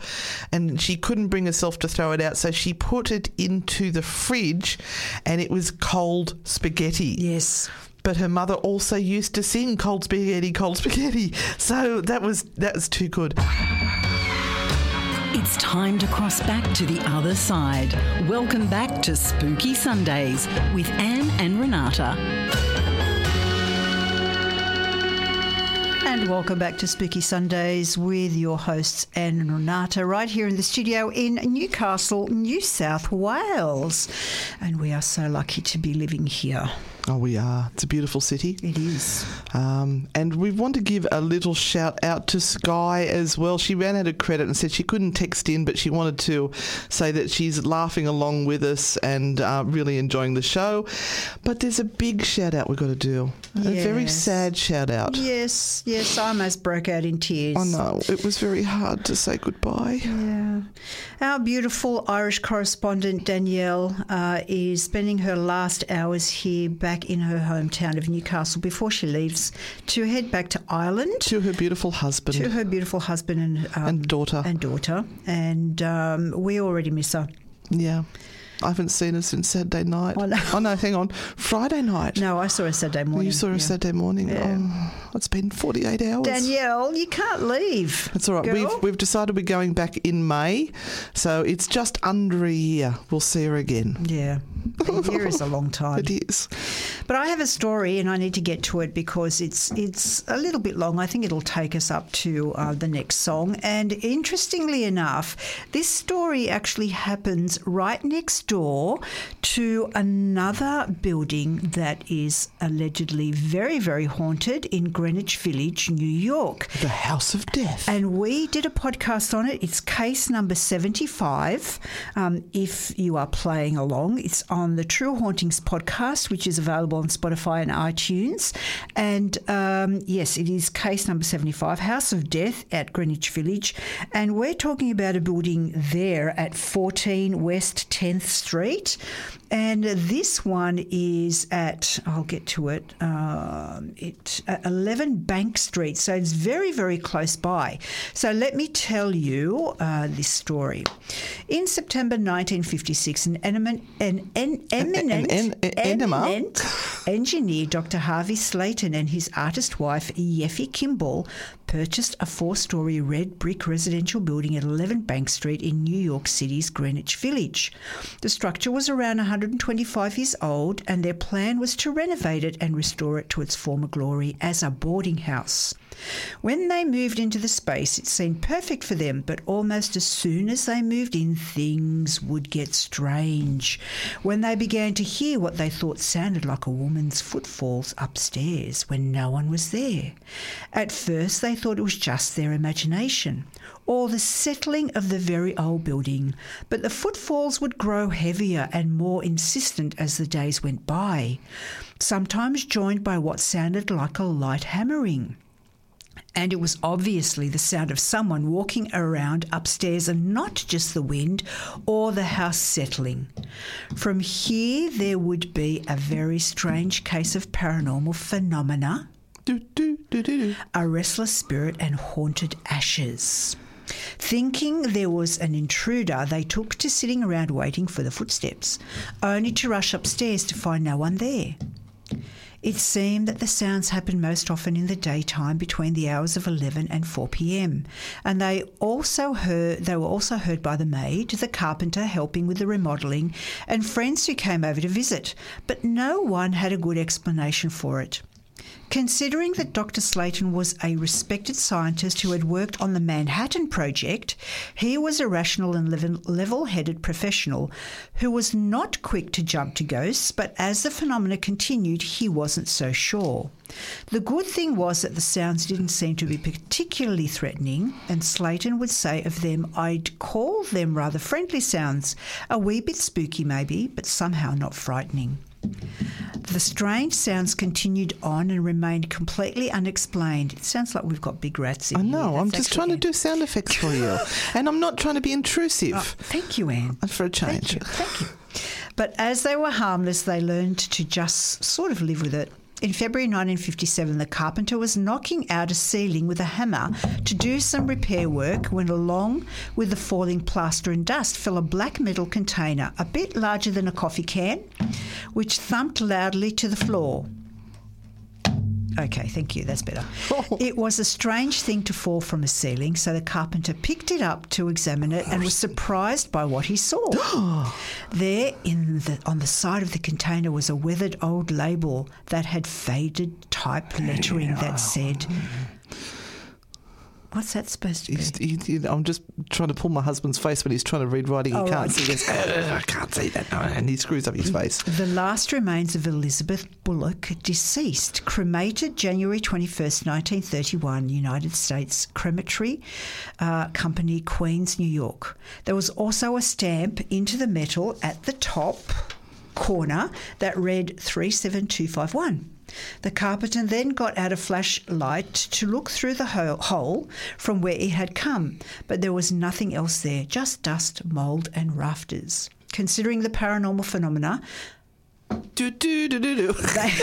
and she couldn't bring herself to throw it out, so she put it into the fridge, and it was cold spaghetti. Yes. But her mother also used to sing "Cold Spaghetti, Cold Spaghetti," so that was that was too good. It's time to cross back to the other side. Welcome back to Spooky Sundays with Anne and Renata. And welcome back to Spooky Sundays with your hosts Anne and Renata, right here in the studio in Newcastle, New South Wales. And we are so lucky to be living here. Oh, we are. It's a beautiful city. It is. Um, and we want to give a little shout out to Sky as well. She ran out of credit and said she couldn't text in, but she wanted to say that she's laughing along with us and uh, really enjoying the show. But there's a big shout out we've got to do. Yes. A very sad shout out. Yes, yes, I almost broke out in tears. I know. It was very hard to say goodbye. Yeah. Our beautiful Irish correspondent Danielle uh, is spending her last hours here back back in her hometown of Newcastle before she leaves to head back to Ireland To her beautiful husband to her beautiful husband and um, and daughter. and daughter, and um, we already miss her. yeah. I haven't seen her since Saturday night. Oh, no. oh no, hang on. Friday night. No, I saw her Saturday morning. you saw her yeah. Saturday morning. Yeah. Oh, it's been 48 hours. Danielle, you can't leave. That's all right. girl. We've we've decided we're going back in May, so it's just under a year. We'll see her again. yeah, a year is a long time. It is. But I have a story, and I need to get to it because it's it's a little bit long. I think it'll take us up to uh, the next song. And interestingly enough, this story actually happens right next door to another building that is allegedly very, very haunted in Greenwich Village, New York. The House of Death. And we did a podcast on it. It's case number 75. Um, if you are playing along, it's on the True Hauntings podcast, which is available on Spotify and iTunes. And um, yes, it is case number 75, House of Death at Greenwich Village. And we're talking about a building there at 14 West 10th Street. And this one is at, I'll get to it, um, it at 11 Bank Street. So it's very, very close by. So let me tell you uh, this story. In September 1956, an, eminent, an, an eminent, an- an- eminent engineer, Dr. Harvey Slayton, and his artist wife, Yeffe Kimball, purchased a four story red brick residential building at 11 Bank Street in New York City's Greenwich Village. The structure was around 125 years old, and their plan was to renovate it and restore it to its former glory as a boarding house. When they moved into the space, it seemed perfect for them, but almost as soon as they moved in, things would get strange. When they began to hear what they thought sounded like a woman's footfalls upstairs when no one was there. At first, they thought it was just their imagination or the settling of the very old building, but the footfalls would grow heavier and more insistent as the days went by, sometimes joined by what sounded like a light hammering and it was obviously the sound of someone walking around upstairs and not just the wind or the house settling. From here, there would be a very strange case of paranormal phenomena, Do, do, do, a restless spirit, and haunted ashes. Thinking there was an intruder, they took to sitting around waiting for the footsteps, only to rush upstairs to find no one there. It seemed that the sounds happened most often in the daytime between the hours of 11 and 4 p.m. and they also heard they were also heard by the maid, the carpenter helping with the remodeling and friends who came over to visit, but no one had a good explanation for it. Considering that Dr. Slayton was a respected scientist who had worked on the Manhattan Project, he was a rational and level headed professional who was not quick to jump to ghosts, but as the phenomena continued, he wasn't so sure. The good thing was that the sounds didn't seem to be particularly threatening, and Slayton would say of them, I'd call them rather friendly sounds, a wee bit spooky maybe, but somehow not frightening. The strange sounds continued on and remained completely unexplained. It sounds like we've got big rats in here. I here. know. I'm just trying to do sound effects for you, and I'm not trying to be intrusive. Anne. Thank you, Anne. For a change. Thank you. Thank you. But as they were harmless, they learned to just sort of live with it. In February 1957, the carpenter was knocking out a ceiling with a hammer to do some repair work when, along with the falling plaster and dust, fell a black metal container, a bit larger than a coffee can, which thumped loudly to the floor. Okay, thank you. That's better. It was a strange thing to fall from a ceiling, so the carpenter picked it up to examine it and was surprised by what he saw. there, in the on the side of the container, was a weathered old label that had faded type lettering that said. What's that supposed to be? He- I'm just trying to pull my husband's face when he's trying to read writing. He Oh, can't right. see this. I can't see that. No, and he screws up his face. The last remains of Elizabeth Bullock, deceased, cremated January 21st, 1931, United States Crematory uh, Company, Queens, New York. There was also a stamp into the metal at the top corner that read 37251. The carpenter then got out a flashlight to look through the hole from where it had come, but there was nothing else there, just dust, mould, and rafters. Considering the paranormal phenomena, Do, do, do, do, do. they,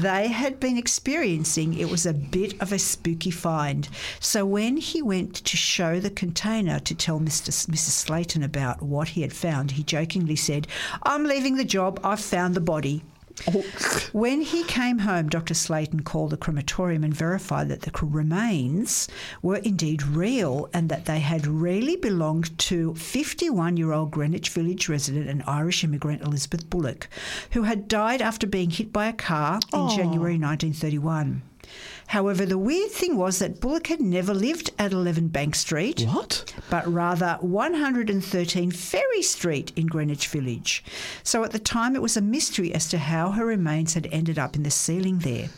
they had been experiencing, it was a bit of a spooky find. So when he went to show the container to tell Mr. S- Mrs. Slayton about what he had found, he jokingly said, I'm leaving the job, I've found the body. When he came home, Dr. Slayton called the crematorium and verified that the remains were indeed real and that they had really belonged to 51 year old Greenwich Village resident and Irish immigrant Elizabeth Bullock, who had died after being hit by a car in January 1931. However, the weird thing was that Bullock had never lived at 11 Bank Street What? but rather 113 Perry Street in Greenwich Village. So at the time, it was a mystery as to how her remains had ended up in the ceiling there.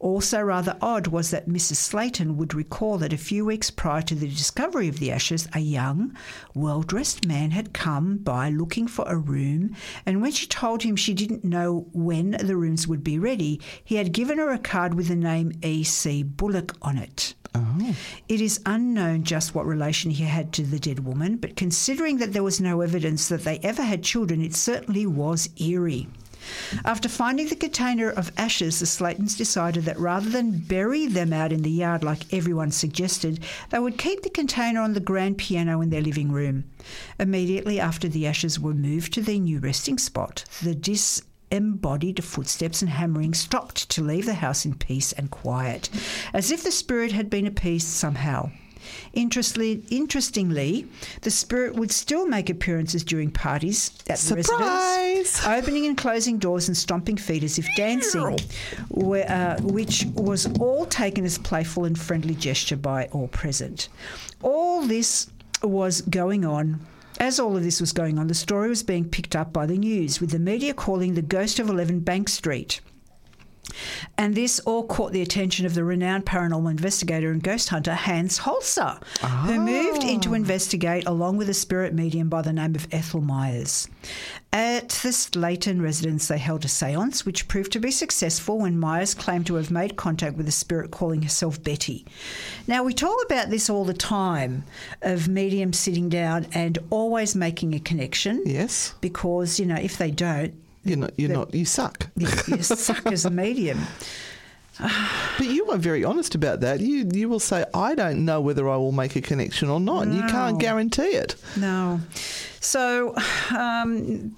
Also, rather odd was that Mrs. Slayton would recall that a few weeks prior to the discovery of the ashes, a young, well dressed man had come by looking for a room, and when she told him she didn't know when the rooms would be ready, he had given her a card with the name E.C. Bullock on it. Oh. It is unknown just what relation he had to the dead woman, but considering that there was no evidence that they ever had children, it certainly was eerie. After finding the container of ashes, the Slaytons decided that rather than bury them out in the yard like everyone suggested, they would keep the container on the grand piano in their living room. Immediately after the ashes were moved to their new resting spot, the disembodied footsteps and hammering stopped to leave the house in peace and quiet, as if the spirit had been appeased somehow. Interestingly, interestingly, the spirit would still make appearances during parties at the Surprise! residence, opening and closing doors and stomping feet as if dancing, where, uh, which was all taken as playful and friendly gesture by all present. All this was going on. As all of this was going on, the story was being picked up by the news, with the media calling the ghost of 11 Bank Street. And this all caught the attention of the renowned paranormal investigator and ghost hunter Hans Holzer, who ah. moved in to investigate along with a spirit medium by the name of Ethel Myers. At the Slayton residence, they held a seance, which proved to be successful when Myers claimed to have made contact with a spirit calling herself Betty. Now, we talk about this all the time of mediums sitting down and always making a connection. Yes. Because, you know, if they don't, You're not. You're not. You suck. you, you suck as a medium. But you are very honest about that. You you will say, I don't know whether I will make a connection or not. You can't guarantee it. No. So, um,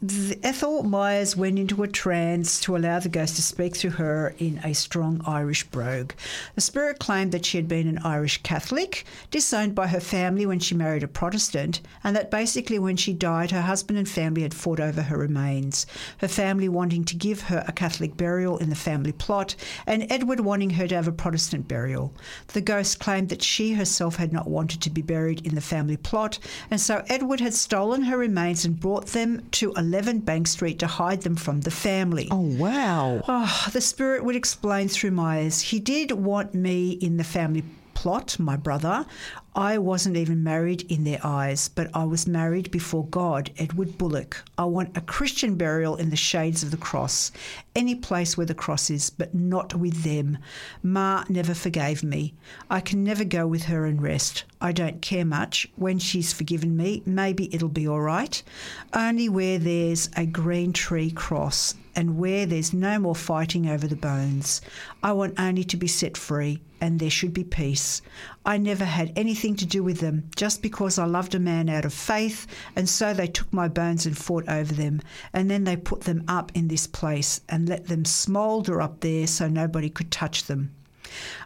the- Ethel Myers went into a trance to allow the ghost to speak through her in a strong Irish brogue. The spirit claimed that she had been an Irish Catholic, disowned by her family when she married a Protestant, and that basically when she died, her husband and family had fought over her remains. Her family wanting to give her a Catholic burial in the family plot, and Edward wanting her to have a Protestant burial. The ghost claimed that she herself had not wanted to be buried in the family plot, and so Edward had stolen her remains and brought them to 11 Bank Street to hide them from the family. Oh wow. Oh, the spirit would explain through my Myers. He did want me in the family plot, my brother. I wasn't even married in their eyes, but I was married before God, Edward Bullock. I want a Christian burial in the shades of the cross, any place where the cross is, but not with them. Ma never forgave me. I can never go with her and rest. I don't care much. When she's forgiven me, maybe it'll be all right. Only where there's a green tree cross and where there's no more fighting over the bones. I want only to be set free, and there should be peace. I never had anything to do with them, just because I loved a man out of faith, and so they took my bones and fought over them, and then they put them up in this place and let them smoulder up there so nobody could touch them.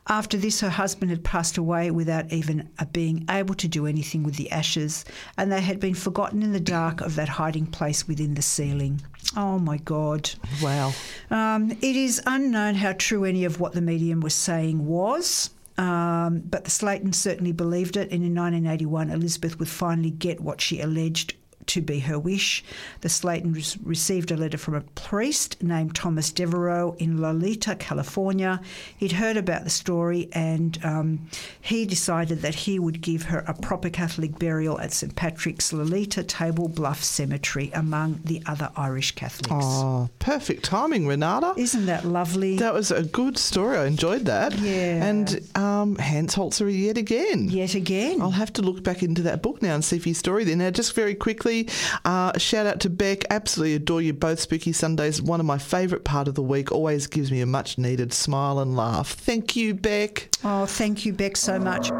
After this, her husband had passed away without even uh, being able to do anything with the ashes, and they had been forgotten in the dark of that hiding place within the ceiling. Oh my God. Wow. Um, it is unknown how true any of what the medium was saying was. Um, but the Slaytons certainly believed it, and in 1981, Elizabeth would finally get what she alleged to be her wish. The Slaytons received a letter from a priest named Thomas Devereaux in Loleta, California. He'd heard about the story and um, he decided that he would give her a proper Catholic burial at St. Patrick's Loleta Table Bluff Cemetery among the other Irish Catholics. Oh, perfect timing, Renata. Isn't that lovely? That was a good story. I enjoyed that. Yeah. And um, Hans Holzer yet again. Yet again. I'll have to look back into that book now and see if his story there. Now, just very quickly, lovely. Uh, shout out to Beck. Absolutely adore you both. Spooky Sundays, one of my favourite part of the week. Always gives me a much needed smile and laugh. Thank you, Beck. Oh, thank you, Beck, so much.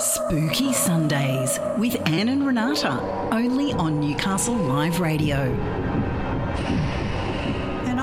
Spooky Sundays with Anne and Renata, only on Newcastle Live Radio.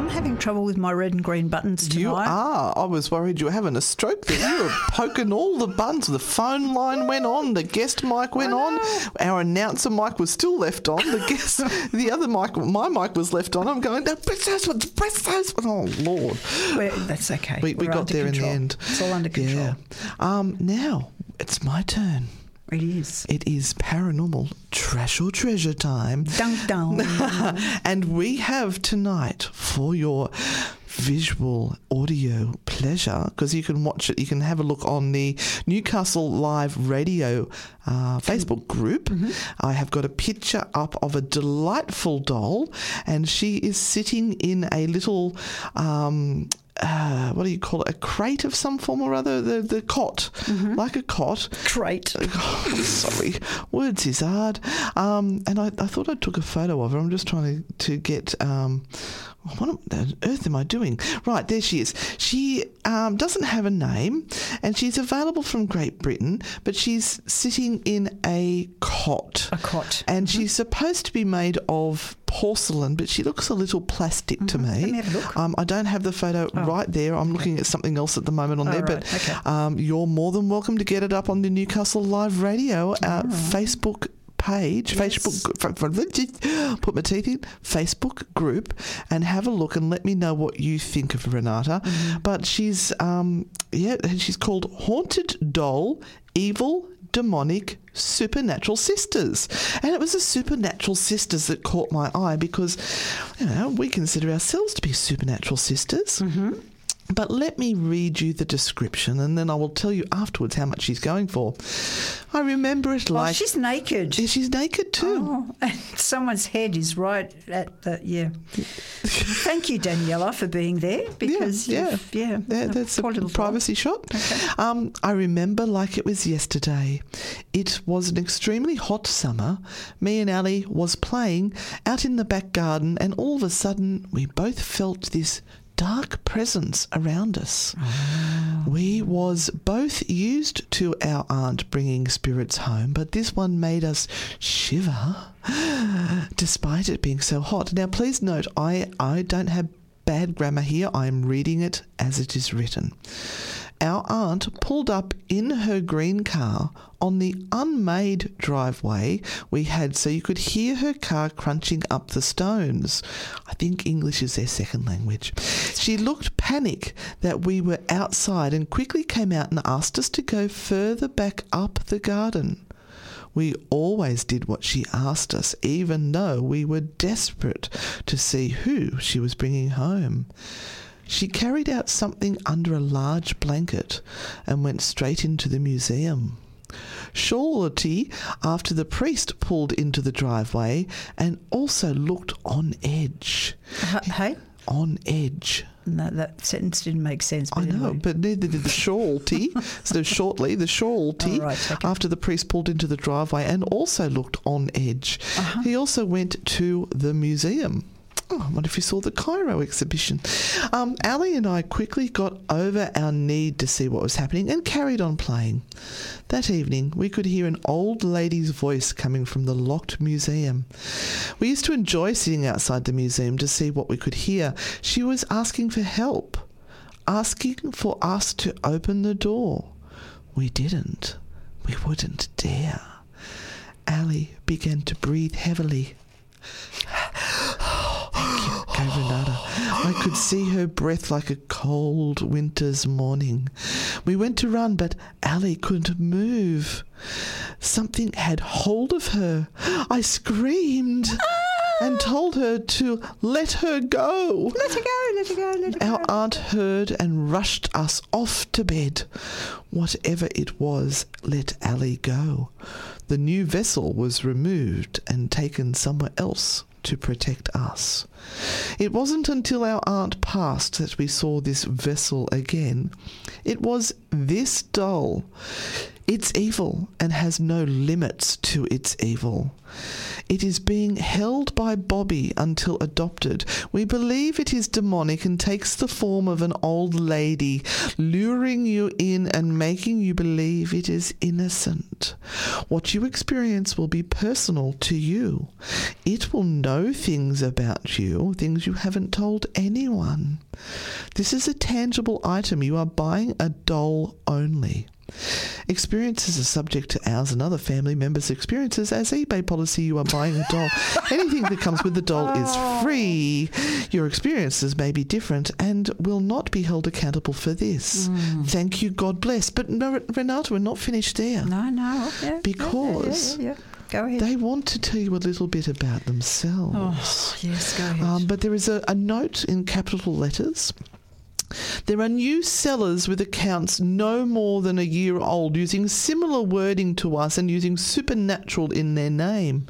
I'm having trouble with my red and green buttons tonight. You are. I was worried you were having a stroke there. You were poking all the buttons. The phone line went on. The guest mic went on. Our announcer mic was still left on. The guest, the other mic, my mic was left on. I'm going, no, press those ones, press those ones. Oh, Lord. We're- that's okay. We, we got there in the end. It's all under control. Yeah. Um, now, it's my turn. It is. It is paranormal trash or treasure time. Dunk down. and we have tonight for your visual audio pleasure because you can watch it you can have a look on the newcastle live radio uh, facebook group i have got a picture up of a delightful doll and she is sitting in a little um, uh, what do you call it? A crate of some form or other. The the cot, like a cot. Crate. Oh, sorry, words is hard. Um, and I, I thought I took a photo of her. I'm just trying to, to get. Um, what on earth am I doing? Right, there she is. She um, doesn't have a name and she's available from Great Britain, but she's sitting in a cot. A cot. And she's supposed to be made of porcelain, but she looks a little plastic to me. Mm-hmm. Let me have a look. Um, I don't have the photo right there. I'm looking at something else at the moment on Oh, there, right. but Okay. um, you're more than welcome to get it up on the Newcastle Live Radio uh, Facebook page, Facebook, put my teeth in, Facebook group, and have a look and let me know what you think of Renata. But she's, um, yeah, she's called Haunted Doll, Evil, Demonic, Supernatural Sisters. And it was the Supernatural Sisters that caught my eye because, you know, we consider ourselves to be supernatural sisters. But let me read you the description and then I will tell you afterwards how much she's going for. I remember it Oh, like. she's naked. Yeah, she's naked too. Oh, and someone's head is right at the yeah. Thank you, Daniela, for being there because yeah, yeah, yeah, that's a poor little doll. privacy shot. Um, I remember like it was yesterday. It was an extremely hot summer. Me and Ali was playing out in the back garden, and all of a sudden we both felt this dark presence around us. Oh. We was both used to our aunt bringing spirits home, but this one made us shiver despite it being so hot. Now, please note, I, I don't have bad grammar here. I am reading it as it is written. Our aunt pulled up in her green car on the unmade driveway we had so you could hear her car crunching up the stones. I think English is their second language. She looked panic that we were outside and quickly came out and asked us to go further back up the garden. We always did what she asked us, even though we were desperate to see who she was bringing home. She carried out something under a large blanket and went straight into the museum. Shortly after the priest pulled into the driveway and also looked on edge. Hey, On edge. no, that sentence didn't make sense. But I know, anyway. but neither did the shorty. so shortly, the shorty, Oh, right, okay. after the priest pulled into the driveway and also looked on edge. Uh-huh. He also went to the museum. Oh, I wonder if you saw the Cairo exhibition. Um, Ali and I quickly got over our need to see what was happening and carried on playing. That evening, we could hear an old lady's voice coming from the locked museum. We used to enjoy sitting outside the museum to see what we could hear. She was asking for help asking for us to open the door. We didn't. We wouldn't dare. Ali began to breathe heavily. Renata. I could see her breath like a cold winter's morning. We went to run, but Ali couldn't move. Something had hold of her. I screamed and ah! told her to let her go. let her go, let her go, let her Our go. aunt heard and rushed us off to bed. Whatever it was, let Ali go. The new vessel was removed and taken somewhere else to protect us. It wasn't until our aunt passed that we saw this vessel again. It was this doll. It's evil and has no limits to its evil. It is being held by Bobby until adopted. We believe it is demonic and takes the form of an old lady, luring you in and making you believe it is innocent. What you experience will be personal to you. It will know things about you, things you haven't told anyone. This is a tangible item. You are buying a doll only. Experiences are subject to ours and other family members' experiences. As eBay policy, you are buying a doll. Anything that comes with the doll is free. Your experiences may be different and will not be held accountable for this. Mm. Thank you, God bless. But no, Renata, we're not finished there. No, no. Yeah, Because yeah, yeah, yeah. Go ahead. They want to tell you a little bit about themselves. oh, yes, go ahead. Um, but there is a, a note in capital letters. There are new sellers with accounts no more than a year old using similar wording to us and using supernatural in their name.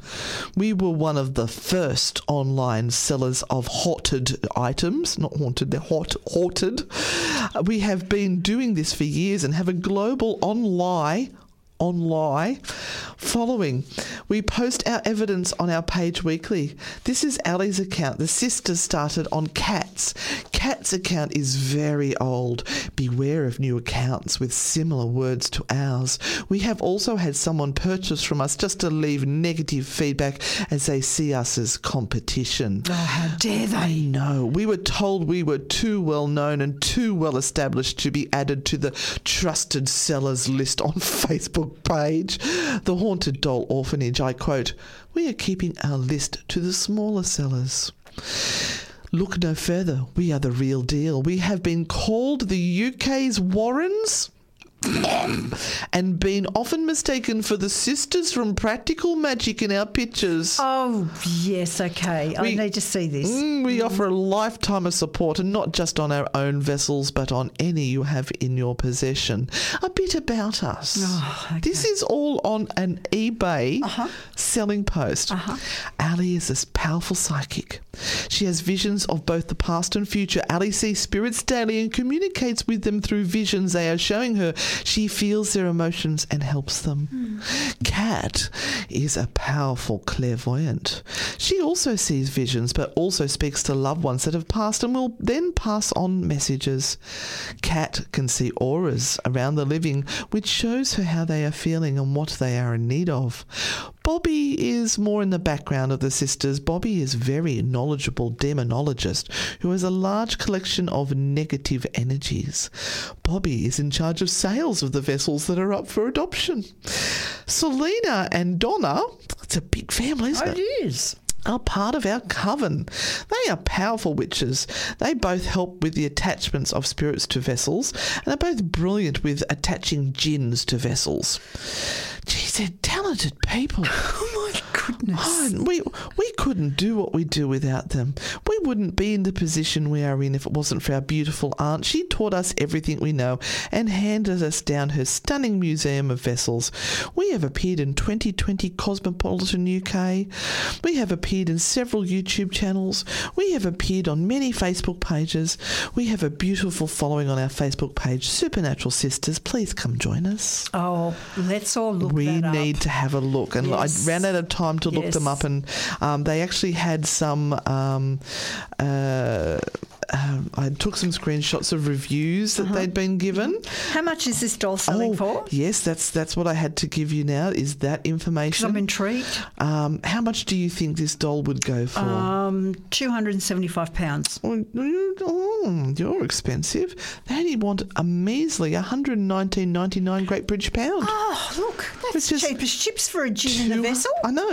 We were one of the first online sellers of haunted items, not haunted, they're hot, haunted. We have been doing this for years and have a global online online following. We post our evidence on our page weekly. This is Ali's account. The sisters started on Cat's. Cat's account is very old. Beware of new accounts with similar words to ours. We have also had someone purchase from us just to leave negative feedback as they see us as competition. oh, how dare I they? know. We were told we were too well known and too well established to be added to the trusted sellers list on Facebook page. The Haunted Doll Orphanage, I quote, We are keeping our list to the smaller sellers. Look no further. We are the real deal. We have been called the UK's Warrens and been often mistaken for the sisters from Practical Magic in our pictures. Oh, yes, okay. I We- need to see this. Mm, we offer a lifetime of support, and not just on our own vessels, but on any you have in your possession. A bit about us. Oh, okay. This is all on an eBay Uh-huh. selling post. Uh-huh. Ali is a powerful psychic. She has visions of both the past and future. Ali sees spirits daily and communicates with them through visions they are showing her. She feels their emotions and helps them. Hmm. Cat is a powerful clairvoyant. She also sees visions, but also speaks to loved ones that have passed and will then pass on messages. Cat can see auras around the living, which shows her how they are feeling and what they are in need of. Bobby is more in the background of the sisters. Bobby is very knowledgeable demonologist who has a large collection of negative energies. Bobby is in charge of sales of the vessels that are up for adoption. Selena and Donna, it's a big family, isn't it? it is. Are part of our coven. They are powerful witches. They both help with the attachments of spirits to vessels and are both brilliant with attaching jinns to vessels. Geez, they're talented people. Oh, my goodness. Oh, we we couldn't do what we do without them. We wouldn't be in the position we are in if it wasn't for our beautiful aunt. She taught us everything we know and handed us down her stunning museum of vessels. We have appeared in 2020 Cosmopolitan UK. We have appeared in several YouTube channels. We have appeared on many Facebook pages. We have a beautiful following on our Facebook page, Supernatural Sisters. Please come join us. Oh, let's all look We that up. need to have a look, and Yes. I ran out of time to look them up, and um, they actually had some. Um, uh, um, I took some screenshots of reviews Uh-huh. that they'd been given. How much is this doll selling oh, for? yes, that's that's what I had to give you now. Is that Because I'm information? intrigued. Um, how much do you think this doll would go for? Um, two hundred and seventy-five pounds. Oh, oh, you're expensive. They only want a measly 119.99 Great British pound. Oh, look, that's Which is cheap as chips for a gin in a vessel. I know.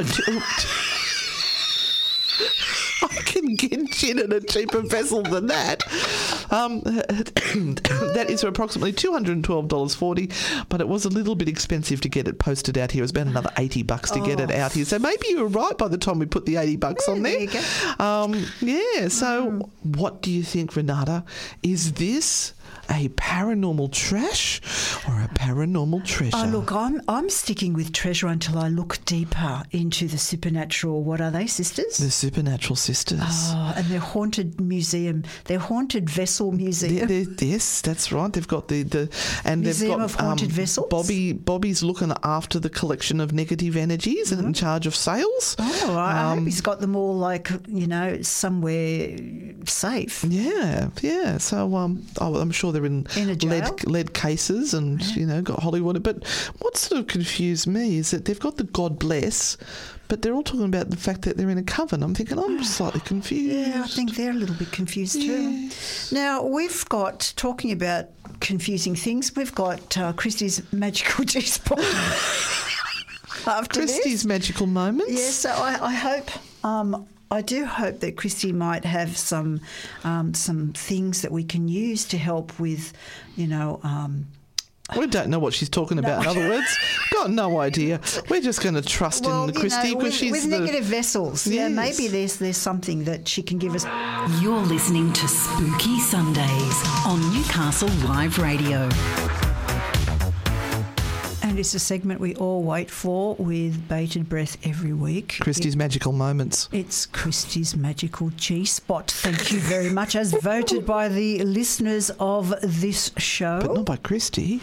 I can get gin in a cheaper vessel than that. Um, that is approximately two hundred and twelve dollars forty, but it was a little bit expensive to get it posted out here. It was about another eighty bucks to get it out here. So maybe you were right by the time we put the eighty bucks on there there. Um, yeah. So, what do you think, Renata? Is this a paranormal trash or a paranormal treasure? Oh, look, I'm I'm sticking with treasure until I look deeper into the supernatural. What are they, sisters? the Supernatural Sisters. Oh, and their haunted museum, their haunted vessel museum. they- yes, that's right. They've got the, the and Museum they've got of Haunted Vessels? Bobby Bobby's looking after the collection of negative energies and in charge of sales. Mm-hmm. Oh, I I Um, hope he's got them all, like you know, somewhere safe. Yeah, yeah. So um, oh, I'm sure they're in, In lead lead cases, and you know, got Hollywood. But what sort of confused me is that they've got the God bless, but they're all talking about the fact that they're in a coven. I'm thinking I'm slightly confused. Yeah, I think they're a little bit confused too. Now we've got talking about confusing things. We've got uh, Christie's magical G spot. After this. Christie's magical moments. Yes, so I, I hope. Um, I do hope that Christy might have some um, some things that we can use to help with, you know. Um, We don't know what she's talking about. In other words, got no idea. We're just going to trust well, in you Christie because with, she's with the. negative vessels. Yeah, maybe there's there's something that she can give us. You're listening to Spooky Sundays on Newcastle Live Radio. And it's a segment we all wait for with bated breath every week. Christie's magical moments. It's Christie's magical G spot. Thank you very much, as voted by the listeners of this show. But not by Christie.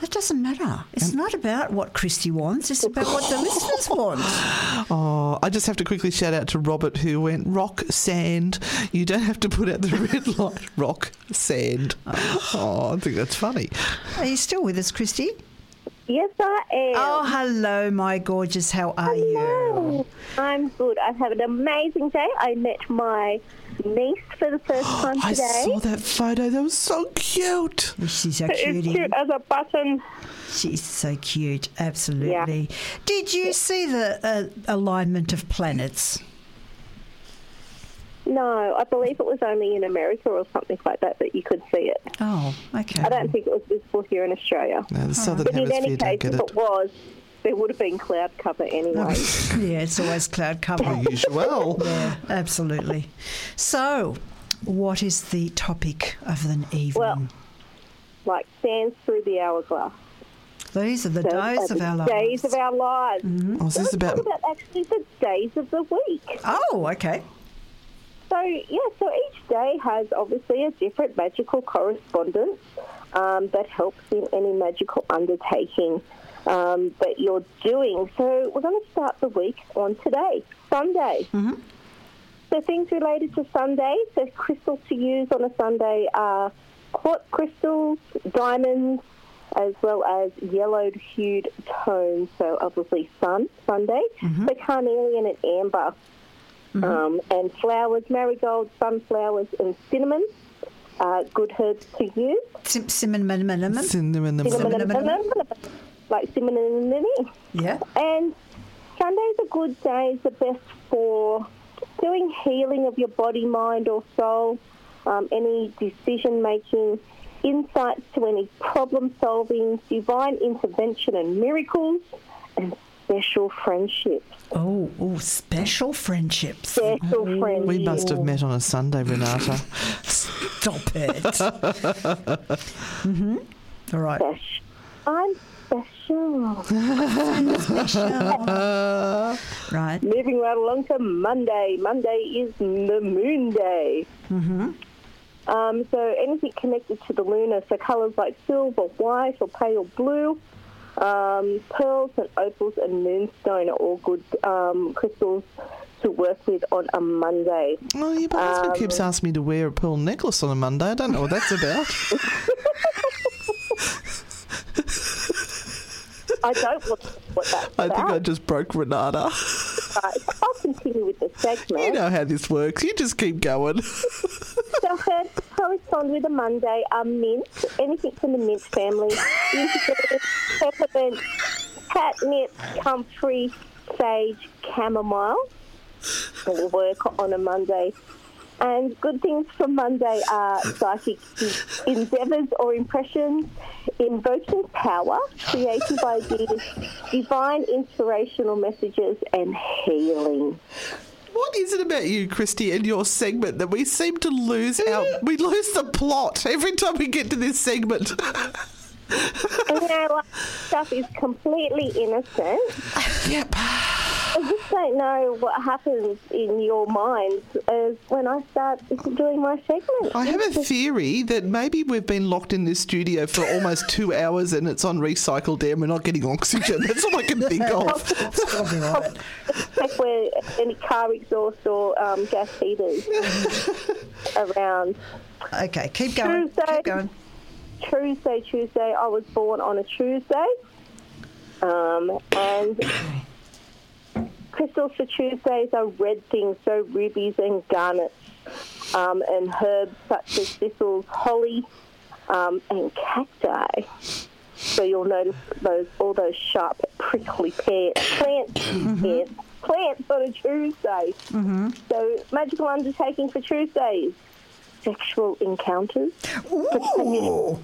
That doesn't matter. It's not about what Christy wants. It's about what the listeners want. Oh, I just have to quickly shout out to Robert who went rock sand. You don't have to put out the red light. Rock sand. Oh. oh, I think that's funny. Are you still with us, Christy? Yes, I am. Oh, hello, my gorgeous. How are you? I'm good. I've had an amazing day. I met my niece for the first time today. I today. saw that photo. That was so cute. She's so It's cutie. cute as a button. She's so cute. Absolutely. Did you see the uh, alignment of planets? No, I believe it was only in America or something like that that you could see it. Oh, okay. I don't think it was visible here in Australia. No, the Southern But in Hemisphere any don't case, get if it. it was, there would have been cloud cover anyway. yeah, it's always cloud cover. Usual. Yeah, absolutely. So, what is the topic of the evening? Well, like sands through the hourglass. These are the Those days are of the our lives. Days of our lives. Oh, is this about? about actually the days of the week. Oh, okay. So, yeah, so each day has obviously a different magical correspondence um, that helps in any magical undertaking um, that you're doing. So, we're going to start the week on today, Sunday. So, things related to Sunday, so crystals to use on a Sunday are quartz crystals, diamonds, as well as yellowed hued tones, so obviously sun, Sunday, so carnelian and amber um, and flowers, marigold, sunflowers, and cinnamon. Uh, good herbs to use. Sim- cinnamon, cinnamon. Cinnamon. Cinnamon, Cinnamon. like cinnamon and lemon. Yeah. And Sundays are good day. days, the best for doing healing of your body, mind, or soul, um, any decision making, insights to any problem solving, divine intervention and miracles, and special friendships. Oh, oh, special friendships. Special friendships. We must have met on a Sunday, Renata. Stop it. mm-hmm. All right. Spec- I'm special. Right. Moving right along to Monday. Monday is the moon day. Mm-hmm. Um, so anything connected to the lunar, so colours like silver, white, or pale blue, um, pearls and opals and moonstone are all good um, crystals to work with on a Monday. Oh, yeah, my husband keeps Um, asking me to wear a pearl necklace on a Monday. I don't know what that's about. I don't know what that's I think I just broke Renata. Right, continue with the segment. You know how this works. You just keep going. So to correspond with a Monday are mint, anything from the mint family, peppermint, catnip, comfrey, sage, chamomile. Will work on a Monday. And good things for Monday are psychic endeavours or impressions, invoking power, creative ideas, divine inspirational messages, and healing. what is it about you, Christy, and your segment that we seem to lose our we lose the plot every time we get to this segment? And, you know, stuff is completely innocent. yep. I just don't know what happens in your minds as when I start doing my segment. I have a theory that maybe we've been locked in this studio for almost two hours and it's on recycled air and we're not getting oxygen. That's all I can think of. Probably right. Check where any car exhaust or um, gas heaters around. Okay, keep going. Tuesday. Keep going. Tuesday, Tuesday. I was born on a Tuesday. Um, and crystals for Tuesdays are red things, so rubies and garnets, um, and herbs such as thistles, holly, um, and cacti. So you'll notice those all those sharp, prickly pear, plants, pears, plants on a Tuesday. So magical undertaking for Tuesdays: sexual encounters, Ooh,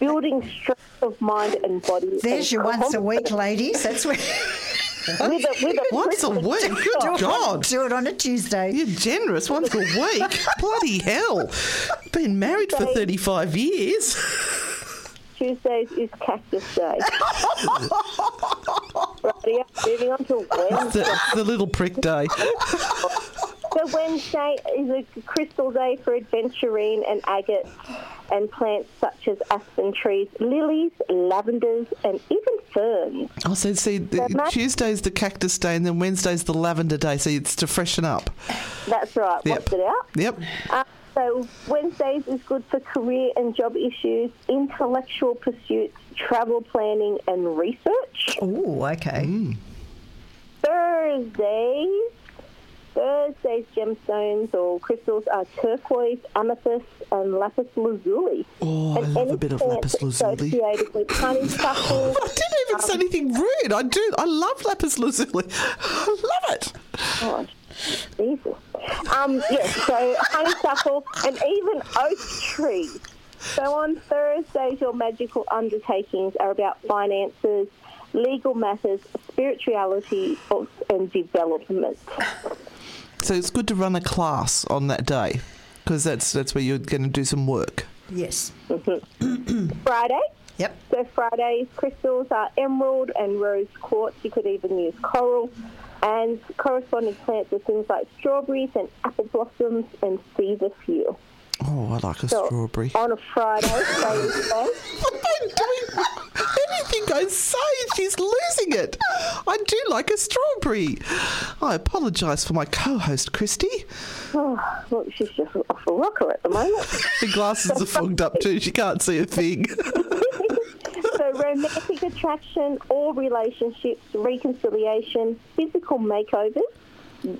building strength of mind and body. there's and your once a week, ladies. That's where With a, with a Once a week? tickle. Good God. do it on a Tuesday. You're generous once a week. Bloody hell. Been married for 35 years. Tuesdays is Cactus Day. Rightio, moving on to Wednesday. The, the little prick day. So Wednesday is a crystal day for adventurine and agates and plants such as aspen trees, lilies, lavenders, and even ferns. Oh, so see, the, ma- Tuesday's the cactus day and then Wednesday's the lavender day, so it's to freshen up. That's right. Yep. What's it out? Yep. Uh, so Wednesdays is good for career and job issues, intellectual pursuits, travel planning, and research. Oh, okay. Thursdays. Thursday's gemstones or crystals are turquoise, amethyst, and lapis lazuli. Oh, I love a bit of lapis lazuli. Associated with honeysuckle. I didn't even say anything rude. I do. I love lapis lazuli. I love it. God, Jesus. Um, yes, so honeysuckle and even oak trees. So on Thursdays, your magical undertakings are about finances, legal matters, spirituality, and development. So it's good to run a class on that day because that's that's where you're going to do some work. Yes. Friday. Yep. So Friday's crystals are emerald and rose quartz. You could even use coral. And corresponding plants are things like strawberries and apple blossoms and feverfew. Oh, I like a So strawberry. on a Friday, Thursday, What am I doing? Anything I say, she's losing it. I do like a strawberry. I apologise for my co-host, Christy. oh, look, she's just off a rocker at the moment. The glasses are fogged up too. She can't see a thing. so romantic attraction or relationships, reconciliation, physical makeovers,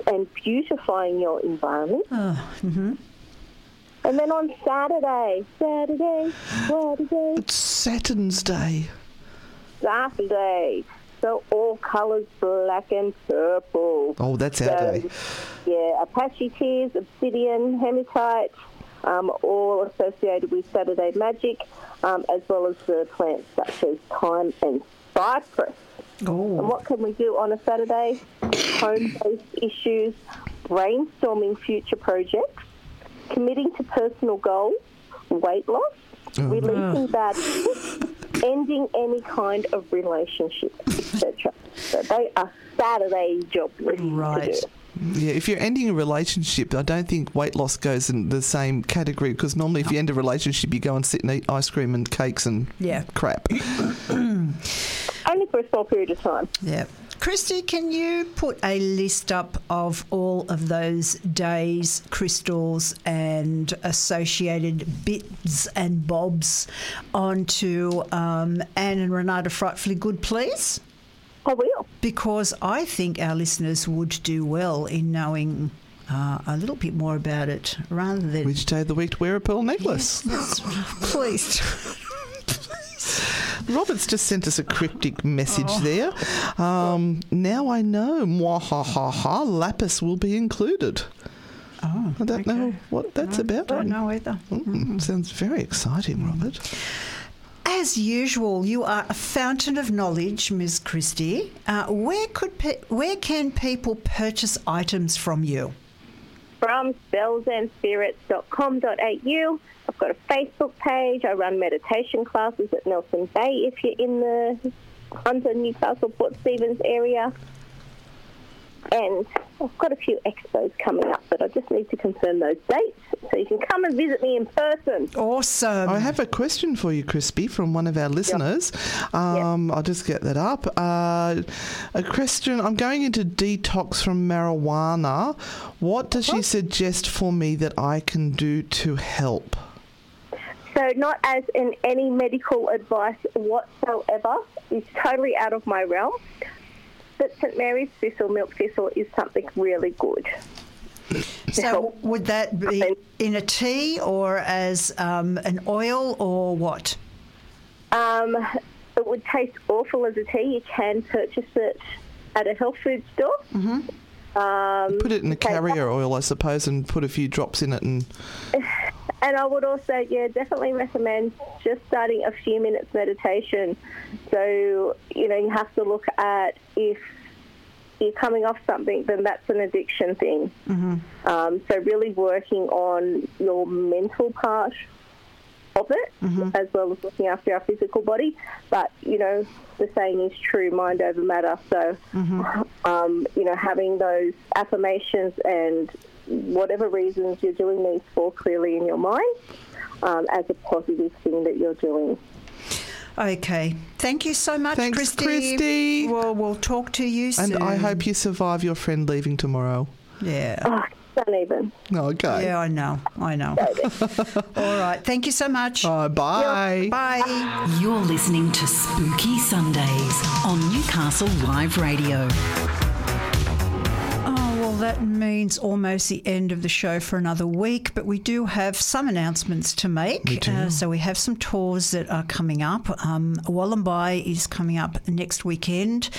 and beautifying your environment. Ah, mm-hmm. And then on Saturday, Saturday, Saturday, It's Saturn's Day. Saturday. So all colours black and purple. Oh, that's our So, day. Yeah, Apache tears, obsidian, hematite, um, all associated with Saturday magic, um, as well as the plants such as thyme and cypress. Oh. And what can we do on a Saturday? Home-based issues, brainstorming future projects, committing to personal goals, weight loss, oh, releasing bad habits, ending any kind of relationship, etc. So they are Saturday job lists Right. to do. Yeah, if you're ending a relationship, I don't think weight loss goes in the same category because normally if you end a relationship, you go and sit and eat ice cream and cakes and Yeah. crap. Only for a small period of time. yeah. Christy, can you put a list up of all of those days, crystals, and associated bits and bobs onto um, Anne and Renata Frightfully Good, please? I will. Because I think our listeners would do well in knowing uh, a little bit more about it rather than. Which day of the week to wear a pearl necklace? Please. Robert's just sent us a cryptic message Oh. there. Um, now I know. Mwahaha, lapis will be included. Oh, I don't know what that's No, about. I don't know either. Mm, Sounds very exciting, Robert. as usual, you are a fountain of knowledge, Ms. Christy. Uh, where could pe- where can people purchase items from you? From spellsandspirits.com.au. I've got a Facebook page. I run meditation classes at Nelson Bay if you're in the Hunter, Newcastle, Port Stephens area. And I've got a few expos coming up, but I just need to confirm those dates so you can come and visit me in person. Awesome. I have a question for you, Crispy, from one of our listeners. Um, I'll just get that up. Uh, a question I'm going into detox from marijuana. What does she suggest for me that I can do to help? So, not as in any medical advice whatsoever, it's totally out of my realm. But St Mary's thistle, milk thistle, is something really good. so, would that be in a tea or as um, an oil or what? Um, it would taste awful as a tea. You can purchase it at a health food store. Mm-hmm. Um, Put it in a carrier oil, I suppose, and put a few drops in it and. And I would also, yeah, definitely recommend just starting a few minutes meditation. So, you know, you have to look at if you're coming off something, then that's an addiction thing. Um, so, really working on your mental part of it, as well as looking after our physical body. But, you know, the saying is true mind over matter. So, um, you know, having those affirmations and whatever reasons you're doing these for clearly in your mind um, as a positive thing that you're doing. Okay. Thank you so much, Thanks, Christy. Christy. We'll, we'll talk to you soon. And I hope you survive your friend leaving tomorrow. Yeah. Oh, don't even. Okay. Yeah, I know. I know. All right. Thank you so much. Oh, bye. Bye. You're listening to Spooky Sundays on Newcastle Live Radio. That means almost the end of the show for another week, but we do have some announcements to make. We do. Uh, so we have some tours that are coming up. Um, Wollombi is coming up next weekend.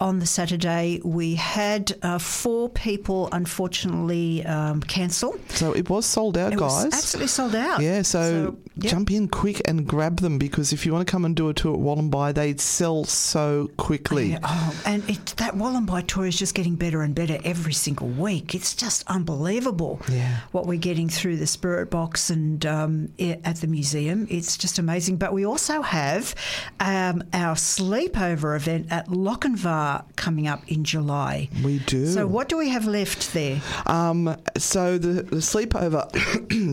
On the Saturday, we had uh, four people unfortunately um, cancel. So it was sold out, It was guys. absolutely sold out. Yeah, so, So, yep. jump in quick and grab them because if you want to come and do a tour at Wollombi, they sell so quickly. Yeah, oh, and it, that Wollombi tour is just getting better and better every single week. It's just unbelievable Yeah. what we're getting through the Spirit Box and um, at the museum. It's just amazing. But we also have um, our sleepover event at Lochinvar coming up in July. We do. So, what do we have left there? Um, so the, the sleepover,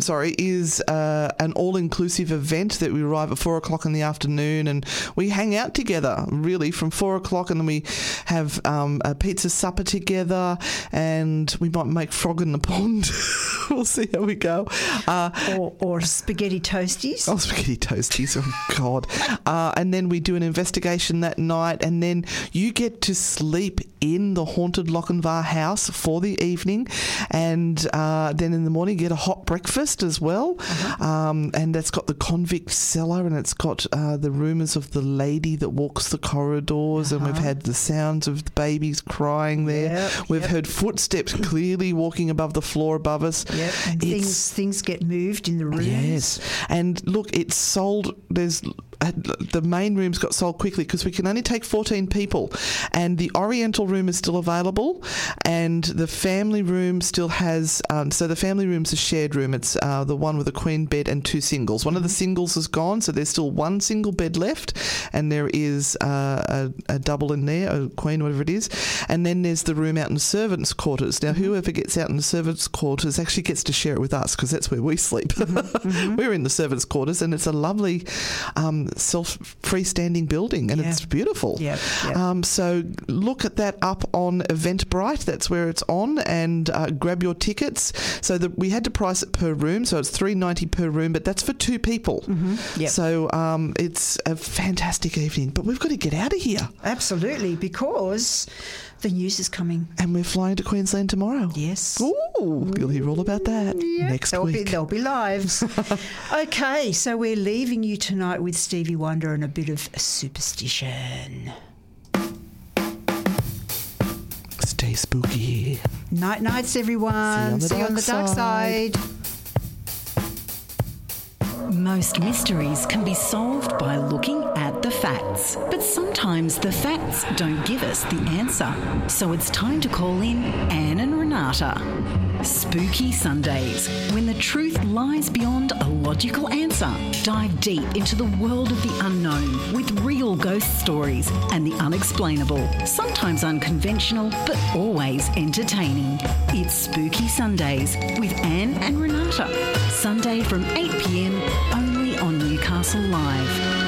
sorry, is uh, an all-inclusive event that we arrive at four o'clock in the afternoon, and we hang out together really from four o'clock, and then we have um, a pizza supper together, and we might make frog in the pond. we'll see how we go. Uh, Or, or spaghetti toasties? Oh, spaghetti toasties! Oh God! Uh, and then we do an investigation that night, and then you get to sleep in the haunted Lochinvar house for the evening, and uh, then in the morning you get a hot breakfast as well. Um, and that's got the convict cellar, and it's got uh, the rumours of the lady that walks the corridors, and we've had the sounds of the babies crying there. Yep, we've yep. heard footsteps clearly walking above the floor above us. Yep. And It's- things, things get moved in the rooms. Yes, and look, it's sold. There's the main rooms got sold quickly because we can only take 14 people, and the Oriental room is still available, and the family room still has. Um, so the family room's a shared room. It's uh, the one with a queen bed and two singles. One of the singles is gone, so there's still one single bed left, and there is uh, a, a double in there, a queen, whatever it is, and then there's the room out in the servants' quarters. Now, whoever gets out in the servants' quarters actually gets to share it with us because that's where we sleep. We're in the servants' quarters, and it's a lovely um, self freestanding building, and Yeah. it's beautiful. Yep, yep. Um, so look at that up on Eventbrite. That's where it's on, and uh, grab your tickets. So the, we had to price it per room, so it's three ninety per room, but that's for two people. Mm-hmm. Yep. So um, it's a fantastic evening, but we've got to get out of here, Absolutely, because the news is coming. and we're flying to Queensland tomorrow. Yes. Ooh, you'll hear all about that Yeah, next there'll week. Be, there'll be lives. okay, so we're leaving you tonight with Stevie Wonder and a bit of superstition. Stay spooky. Night nights, everyone. See you on the See you on the dark dark side. side. Most mysteries can be solved by looking at the facts. But sometimes the facts don't give us the answer. So it's time to call in Anne and Renata. Spooky Sundays, when the truth lies beyond a logical answer. Dive deep into the world of the unknown with real ghost stories and the unexplainable. Sometimes unconventional, but always entertaining. It's Spooky Sundays with Anne and Renata. Sunday from 8 pm only on Newcastle Live.